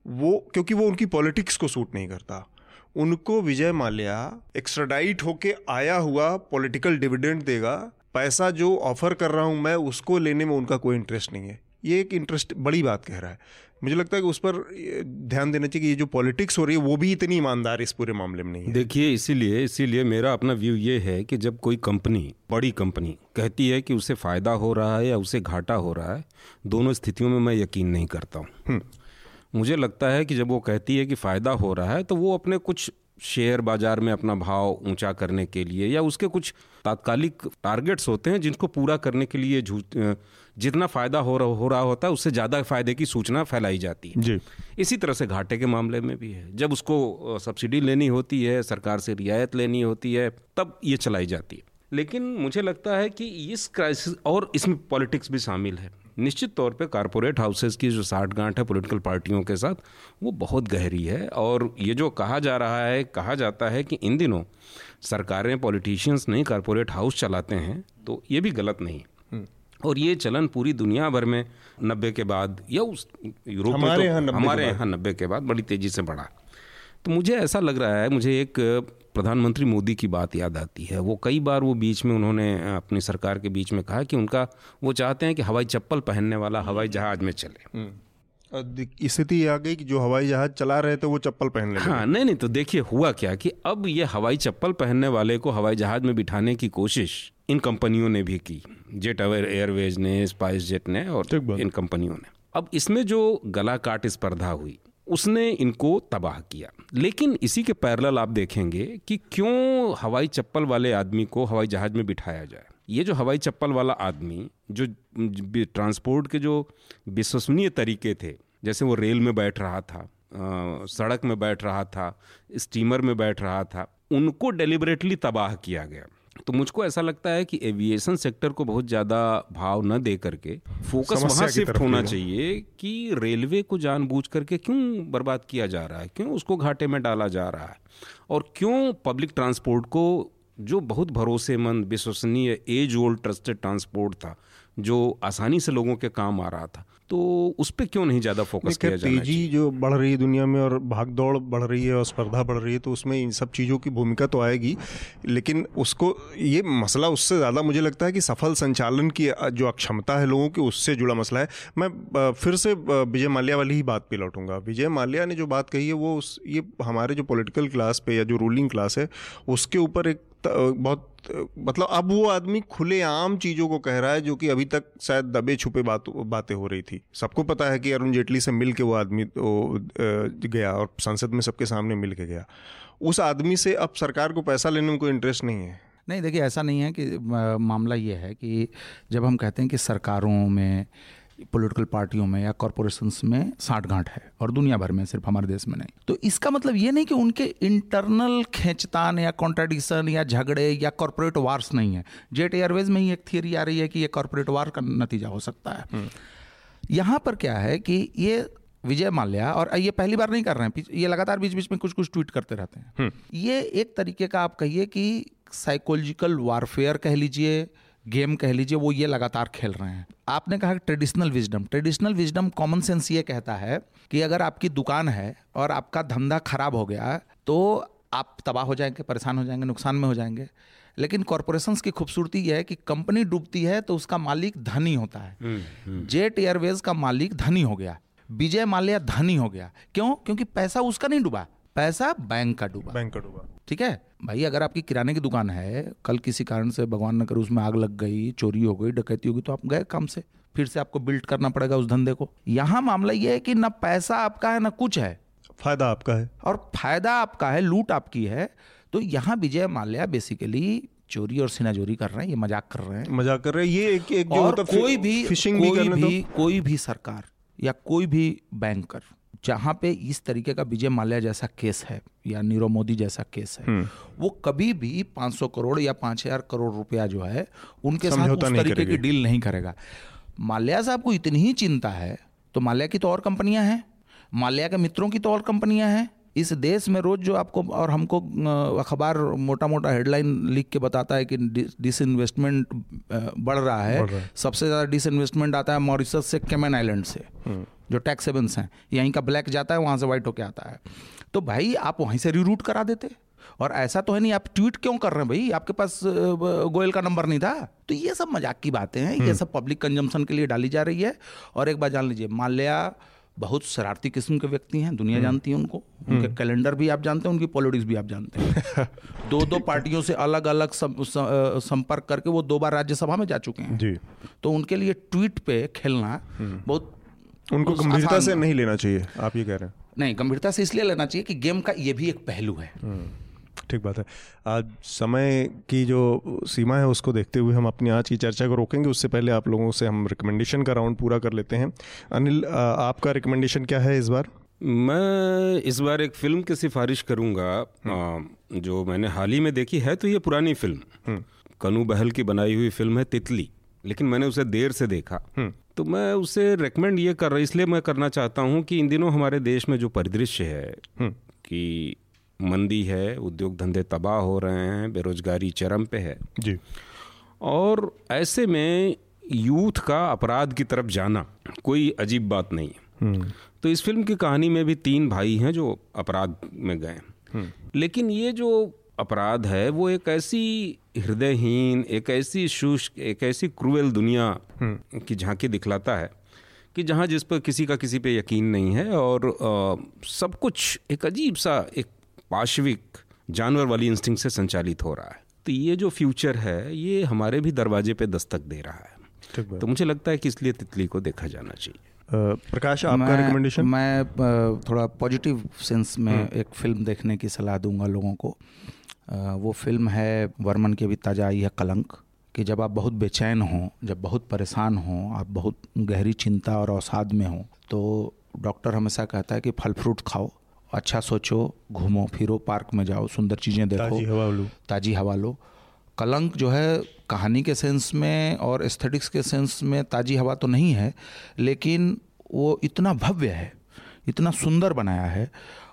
वो, क्योंकि वो उनकी पॉलिटिक्स को सूट नहीं करता। उनको विजय माल्या एक्स्ट्राडाइट होके आया हुआ पॉलिटिकल डिविडेंड देगा। पैसा जो ऑफ़र कर रहा हूँ मैं, उसको लेने में उनका कोई इंटरेस्ट नहीं है। ये एक इंटरेस्ट बड़ी बात कह रहा है। मुझे लगता है कि उस पर ध्यान देना चाहिए कि ये जो पॉलिटिक्स हो रही है वो भी इतनी ईमानदार इस पूरे मामले में नहीं है। देखिए इसीलिए इसीलिए मेरा अपना व्यू ये है कि जब कोई कंपनी बड़ी कंपनी कहती है कि उसे फ़ायदा हो रहा है या उसे घाटा हो रहा है दोनों स्थितियों में मैं यकीन नहीं करता हूँ। मुझे लगता है कि जब वो कहती है कि फ़ायदा हो रहा है तो वो अपने कुछ शेयर बाज़ार में अपना भाव ऊँचा करने के लिए या उसके कुछ तात्कालिक टारगेट्स होते हैं जिनको पूरा करने के लिए जितना फ़ायदा हो रहा हो रहा होता है उससे ज़्यादा फ़ायदे की सूचना फैलाई जाती है। जी। इसी तरह से घाटे के मामले में भी है। जब उसको सब्सिडी लेनी होती है सरकार से रियायत लेनी होती है तब ये चलाई जाती है। लेकिन मुझे लगता है कि इस क्राइसिस और इसमें पॉलिटिक्स भी शामिल है। निश्चित तौर पे कारपोरेट हाउसेस की जो साठ गांठ है पॉलिटिकल पार्टियों के साथ वो बहुत गहरी है और ये जो कहा जा रहा है कहा जाता है कि इन दिनों सरकारें पॉलिटिशियंस नहीं कारपोरेट हाउस चलाते हैं तो ये भी गलत नहीं। और ये चलन पूरी दुनिया भर में नब्बे के बाद या उस यूरोप में हमारे तो यहाँ 90 हमारे यहाँ नब्बे के बाद बड़ी तेज़ी से बढ़ा। तो मुझे ऐसा लग रहा है मुझे एक प्रधानमंत्री मोदी की बात याद आती है। वो कई बार वो बीच में उन्होंने अपनी सरकार के बीच में कहा कि उनका वो चाहते हैं कि हवाई चप्पल पहनने वाला हवाई जहाज़ में चले। स्थिति आ गई कि जो हवाई जहाज़ चला रहे थे वो चप्पल पहन ले हाँ नहीं नहीं तो देखिए हुआ क्या कि अब ये हवाई चप्पल पहनने वाले को हवाई जहाज़ में बिठाने की कोशिश इन कंपनियों ने भी की। जेट अवेयर एयरवेज ने स्पाइस जेट ने और इन कंपनियों ने। अब इसमें जो गला काट स्पर्धा हुई उसने इनको तबाह किया। लेकिन इसी के पैरल आप देखेंगे कि क्यों हवाई चप्पल वाले आदमी को हवाई जहाज़ में बिठाया जाए। ये जो हवाई चप्पल वाला आदमी, जो ट्रांसपोर्ट के जो विश्वसनीय तरीके थे, जैसे वो रेल में बैठ रहा था सड़क में बैठ रहा था, स्टीमर में बैठ रहा था, उनको डेलिबरेटली तबाह किया गया। तो मुझको ऐसा लगता है कि एविएशन सेक्टर को बहुत ज़्यादा भाव न दे करके फोकस वहाँ शिफ्ट होना चाहिए कि रेलवे को जानबूझ करके क्यों बर्बाद किया जा रहा है? क्यों उसको घाटे में डाला जा रहा है? और क्यों पब्लिक ट्रांसपोर्ट को जो बहुत भरोसेमंद विश्वसनीय एज ओल्ड ट्रस्टेड ट्रांसपोर्ट था जो आसानी से लोगों के काम आ रहा था। तो उस पर क्यों नहीं ज़्यादा फोकस किया जाना तेज़ी जो बढ़ रही है दुनिया में और भाग दौड़ बढ़ रही है और स्पर्धा बढ़ रही है तो उसमें इन सब चीज़ों की भूमिका तो आएगी। लेकिन उसको ये मसला उससे ज़्यादा मुझे लगता है कि सफल संचालन की जो अक्षमता है लोगों की उससे जुड़ा मसला है। मैं फिर से विजय माल्या वाली ही बात पर लौटूँगा। विजय माल्या ने जो बात कही है वो उस ये हमारे जो पोलिटिकल क्लास पे या जो रूलिंग क्लास है उसके ऊपर एक बहुत मतलब अब वो आदमी खुलेआम चीज़ों को कह रहा है जो कि अभी तक शायद दबे छुपे बात, बातें हो रही थी। सबको पता है कि अरुण जेटली से मिल के वो आदमी गया और संसद में सबके सामने मिल के गया। उस आदमी से अब सरकार को पैसा लेने में कोई इंटरेस्ट नहीं है। नहीं, देखिए ऐसा नहीं है कि मामला ये है कि जब हम कहते हैं कि सरकारों में पॉलिटिकल पार्टियों में या कॉरपोरेशंस में साठ गांठ है और दुनिया भर में सिर्फ़ हमारे देश में नहीं तो इसका मतलब ये नहीं कि उनके इंटरनल खेचतान या कॉन्ट्राडिक्शन या झगड़े या कॉरपोरेट वार्स नहीं है जेट एयरवेज में ही एक थियरी आ रही है कि ये कॉरपोरेट वार का नतीजा हो सकता है हम्म। यहाँ पर क्या है कि ये विजय माल्या और ये पहली बार नहीं कर रहे हैं ये लगातार बीच बीच में कुछ कुछ ट्वीट करते रहते हैं हम्म। ये एक तरीके का आप कहिए कि साइकोलॉजिकल वारफेयर कह लीजिए गेम कह लीजिए वो ये लगातार खेल रहे हैं। आपने कहा traditional wisdom. Traditional wisdom common sense ये कहता है कि अगर आपकी दुकान है और आपका धंधा खराब हो गया तो आप तबाह हो जाएँगे परेशान हो जाएँगे नुकसान में हो जाएँगे। लेकिन कॉरपोरेशन की खूबसूरती यह है कि कंपनी डूबती है तो उसका मालिक धनी होता है। हम्म, हम्म। जेट एयरवेज का मालिक धनी हो गया। विजय माल्या धनी हो गया। क्यों? क्योंकि पैसा उसका नहीं डूबा। पैसा बैंक का डूबा। बैंक का डूबा। ठीक है? भाई अगर आपकी किराने की दुकान है कल किसी कारण से भगवान न करे उसमें आग लग गई चोरी हो गई डकैती हो गई तो आप गए काम से। फिर से आपको बिल्ड करना पड़ेगा उस धंधे को। यहाँ मामला ये है कि ना पैसा आपका है ना कुछ है। फ़ायदा आपका है। और फ़ायदा आपका है लूट आपकी है तो यहाँ विजय माल्या बेसिकली चोरी और सिनाजोरी कर रहे हैं ये मज़ाक कर रहे हैं। मज़ाक कर रहे हैं। ये एक, एक जो और कोई भी फिशिंग कोई भी, भी कोई भी सरकार या कोई भी बैंकर जहाँ पे इस तरीके का विजय माल्या जैसा केस है या नीरव मोदी जैसा केस है हम्म। वो कभी भी 500 करोड़ या 5000 करोड़ रुपया जो है उनके साथ उस तरीके की डील नहीं करेगा माल्या साहब को इतनी ही चिंता है तो माल्या की तो और कंपनियाँ हैं माल्या के मित्रों की तो और कंपनियाँ हैं इस देश में रोज जो आपको और हमको अखबार मोटा मोटा हेडलाइन लिख के बताता है कि डिस इन्वेस्टमेंट बढ़ रहा है, बढ़ रहा है। सबसे ज़्यादा डिस इन्वेस्टमेंट आता है मॉरिशस से केमन आइलैंड से हम्म। जो टैक्स सेवेंस हैं यहीं का ब्लैक जाता है वहाँ से वाइट होके आता है। तो भाई आप वहीं से रीरूट करा देते। और ऐसा तो है नहीं आप ट्वीट क्यों कर रहे हैं भाई? आपके पास गोयल का नंबर नहीं था? तो ये सब मज़ाक की बातें हैं। ये हम्म। सब पब्लिक कंजम्पशन के लिए डाली जा रही है। और एक बात जान लीजिए माल्या बहुत शरारती किस्म के व्यक्ति हैं। दुनिया हम्म। जानती है उनको। उनके हम्म। कैलेंडर भी आप जानते हैं उनकी पॉलिटिक्स भी आप जानते हैं। दो दो पार्टियों से अलग अलग संपर्क करके वो दो बार राज्यसभा में जा चुके हैं। जी। तो उनके लिए ट्वीट पे खेलना बहुत उनको गंभीरता से नहीं लेना चाहिए आप ये कह रहे हैं। नहीं गंभीरता से इसलिए लेना चाहिए कि गेम का ये भी एक पहलू है। ठीक बात है। आज समय की जो सीमा है उसको देखते हुए हम अपनी आज की चर्चा को रोकेंगे। उससे पहले आप लोगों से हम रिकमेंडेशन का राउंड पूरा कर लेते हैं। अनिल आपका रिकमेंडेशन क्या है इस बार? मैं इस बार एक फ़िल्म की सिफारिश करूँगा। हम्म। जो मैंने हाल ही में देखी है तो ये पुरानी फ़िल्म। हम्म। कनू बहल की बनाई हुई फ़िल्म है तितली। लेकिन मैंने उसे देर से देखा हम्म। तो मैं उसे रेकमेंड ये कर रहा इसलिए मैं करना चाहता हूँ कि इन दिनों हमारे देश में जो परिदृश्य है कि मंदी है उद्योग धंधे तबाह हो रहे हैं बेरोजगारी चरम पे है जी और ऐसे में यूथ का अपराध की तरफ़ जाना कोई अजीब बात नहीं है हम्म। तो इस फ़िल्म की कहानी में भी तीन भाई हैं जो अपराध में गए हम्म। लेकिन ये जो अपराध है वो एक ऐसी हृदयहीन एक ऐसी शुष्क एक ऐसी क्रूएल दुनिया हम्म। की झांकी दिखलाता है कि जहाँ जिस पर किसी का किसी पे यकीन नहीं है और आ, सब कुछ एक अजीब सा एक पाशविक जानवर वाली इंस्टिंग से संचालित हो रहा है। तो ये जो फ्यूचर है ये हमारे भी दरवाजे पे दस्तक दे रहा है। तो मुझे लगता है कि इसलिए तितली को देखा जाना चाहिए। प्रकाश आपका रिकमेंडेशन मैं थोड़ा पॉजिटिव सेंस में हम्म। एक फ़िल्म देखने की सलाह दूँगा लोगों को। वो फ़िल्म है वर्मन की अभी ताज़ा आई है कलंक कि जब आप बहुत बेचैन हों जब बहुत परेशान हों आप बहुत गहरी चिंता और अवसाद में हों तो डॉक्टर हमेशा कहता है कि फल फ्रूट खाओ अच्छा सोचो घूमो फिरो पार्क में जाओ सुंदर चीज़ें देखो ताज़ी हवा लो। ताज़ी हवा लो। कलंक जो है कहानी के सेंस में और एस्थेटिक्स के सेंस में ताज़ी हवा तो नहीं है लेकिन वो इतना भव्य है इतना सुंदर बनाया है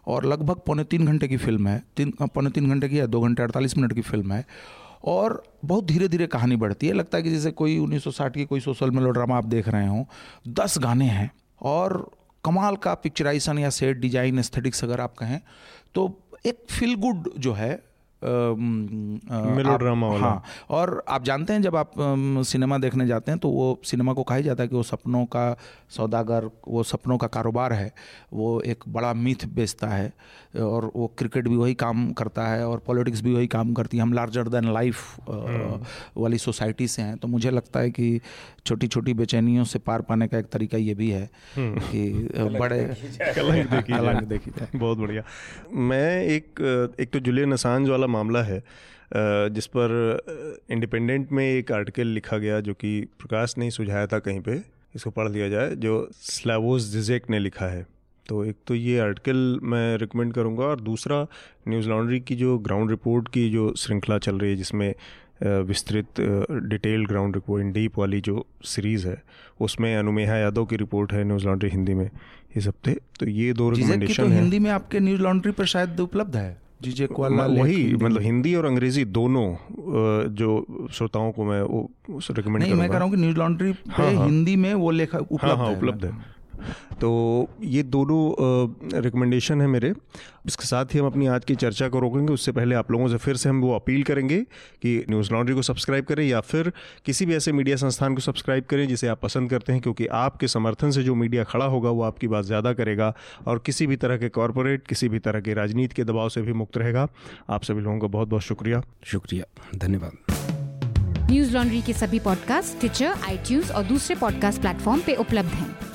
और लगभग पौने तीन घंटे की फ़िल्म है। तीन पौने तीन घंटे की या दो घंटे अड़तालीस मिनट की फ़िल्म है। और बहुत धीरे धीरे कहानी बढ़ती है। लगता है कि जैसे कोई 1960 की कोई सोशल मेलो ड्रामा आप देख रहे हो, दस गाने हैं। और कमाल का पिक्चराइजेशन या सेट, डिज़ाइन, एस्थेटिक्स अगर आप कहें तो एक फील गुड जो है मेलोड्रामा वाला। हाँ और आप जानते हैं जब आप सिनेमा देखने जाते हैं तो वो सिनेमा को कहा ही जाता है कि वो सपनों का सौदागर वो सपनों का कारोबार है वो एक बड़ा मिथ बेचता है और वो क्रिकेट भी वही काम करता है और पॉलिटिक्स भी वही काम करती है हम लार्जर देन लाइफ वाली सोसाइटी से हैं तो मुझे लगता है कि छोटी छोटी बेचैनियों से पार पाने का एक तरीका ये भी है हम्म। कि बड़े कलंक देखी जाए। बहुत बढ़िया। मैं एक एक तो जुलियन असांज वाला मामला है जिस पर इंडिपेंडेंट में एक आर्टिकल लिखा गया जो कि प्रकाश ने सुझाया था कहीं पे इसको पढ़ लिया जाए जो स्लावोस जिजेक ने लिखा है। तो एक तो ये आर्टिकल मैं रिकमेंड करूँगा और दूसरा न्यूज़ लॉन्ड्री की जो ग्राउंड रिपोर्ट की जो श्रृंखला चल रही है जिसमें विस्तृत detail ground report in deep वाली जो सीरीज़ है उसमें अनुमेहा यादव की रिपोर्ट है न्यूज़ लॉन्ड्री हिंदी में इस हफ़्ते तो ये दो रिकमेंडेशन तो हिंदी में आपके न्यूज़ लॉन्ड्री पर शायद उपलब्ध है। जीजे वही मतलब हिंदी और अंग्रेज़ी दोनों जो श्रोताओं को मैं वो रिकमेंड नहीं मैं कह रहा हूँ कि न्यूज़ लॉन्ड्री हाँ, हाँ, हिंदी में वो लेखा उपलब्ध हाँ, हाँ, उपलब्ध है। तो ये दोनों रिकमेंडेशन है मेरे। इसके साथ ही हम अपनी आज की चर्चा को रोकेंगे उससे पहले आप लोगों से फिर से हम वो अपील करेंगे कि न्यूज़ लॉन्ड्री को सब्सक्राइब करें या फिर किसी भी ऐसे मीडिया संस्थान को सब्सक्राइब करें जिसे आप पसंद करते हैं क्योंकि आपके समर्थन से जो मीडिया खड़ा होगा वो आपकी बात ज़्यादा करेगा और किसी भी तरह के कॉरपोरेट किसी भी तरह के राजनीति के दबाव से भी मुक्त रहेगा। आप सभी लोगों का बहुत बहुत शुक्रिया। शुक्रिया। धन्यवाद। न्यूज़ लॉन्ड्री के सभी पॉडकास्ट ट्विटर आई और दूसरे पॉडकास्ट प्लेटफॉर्म पे उपलब्ध हैं।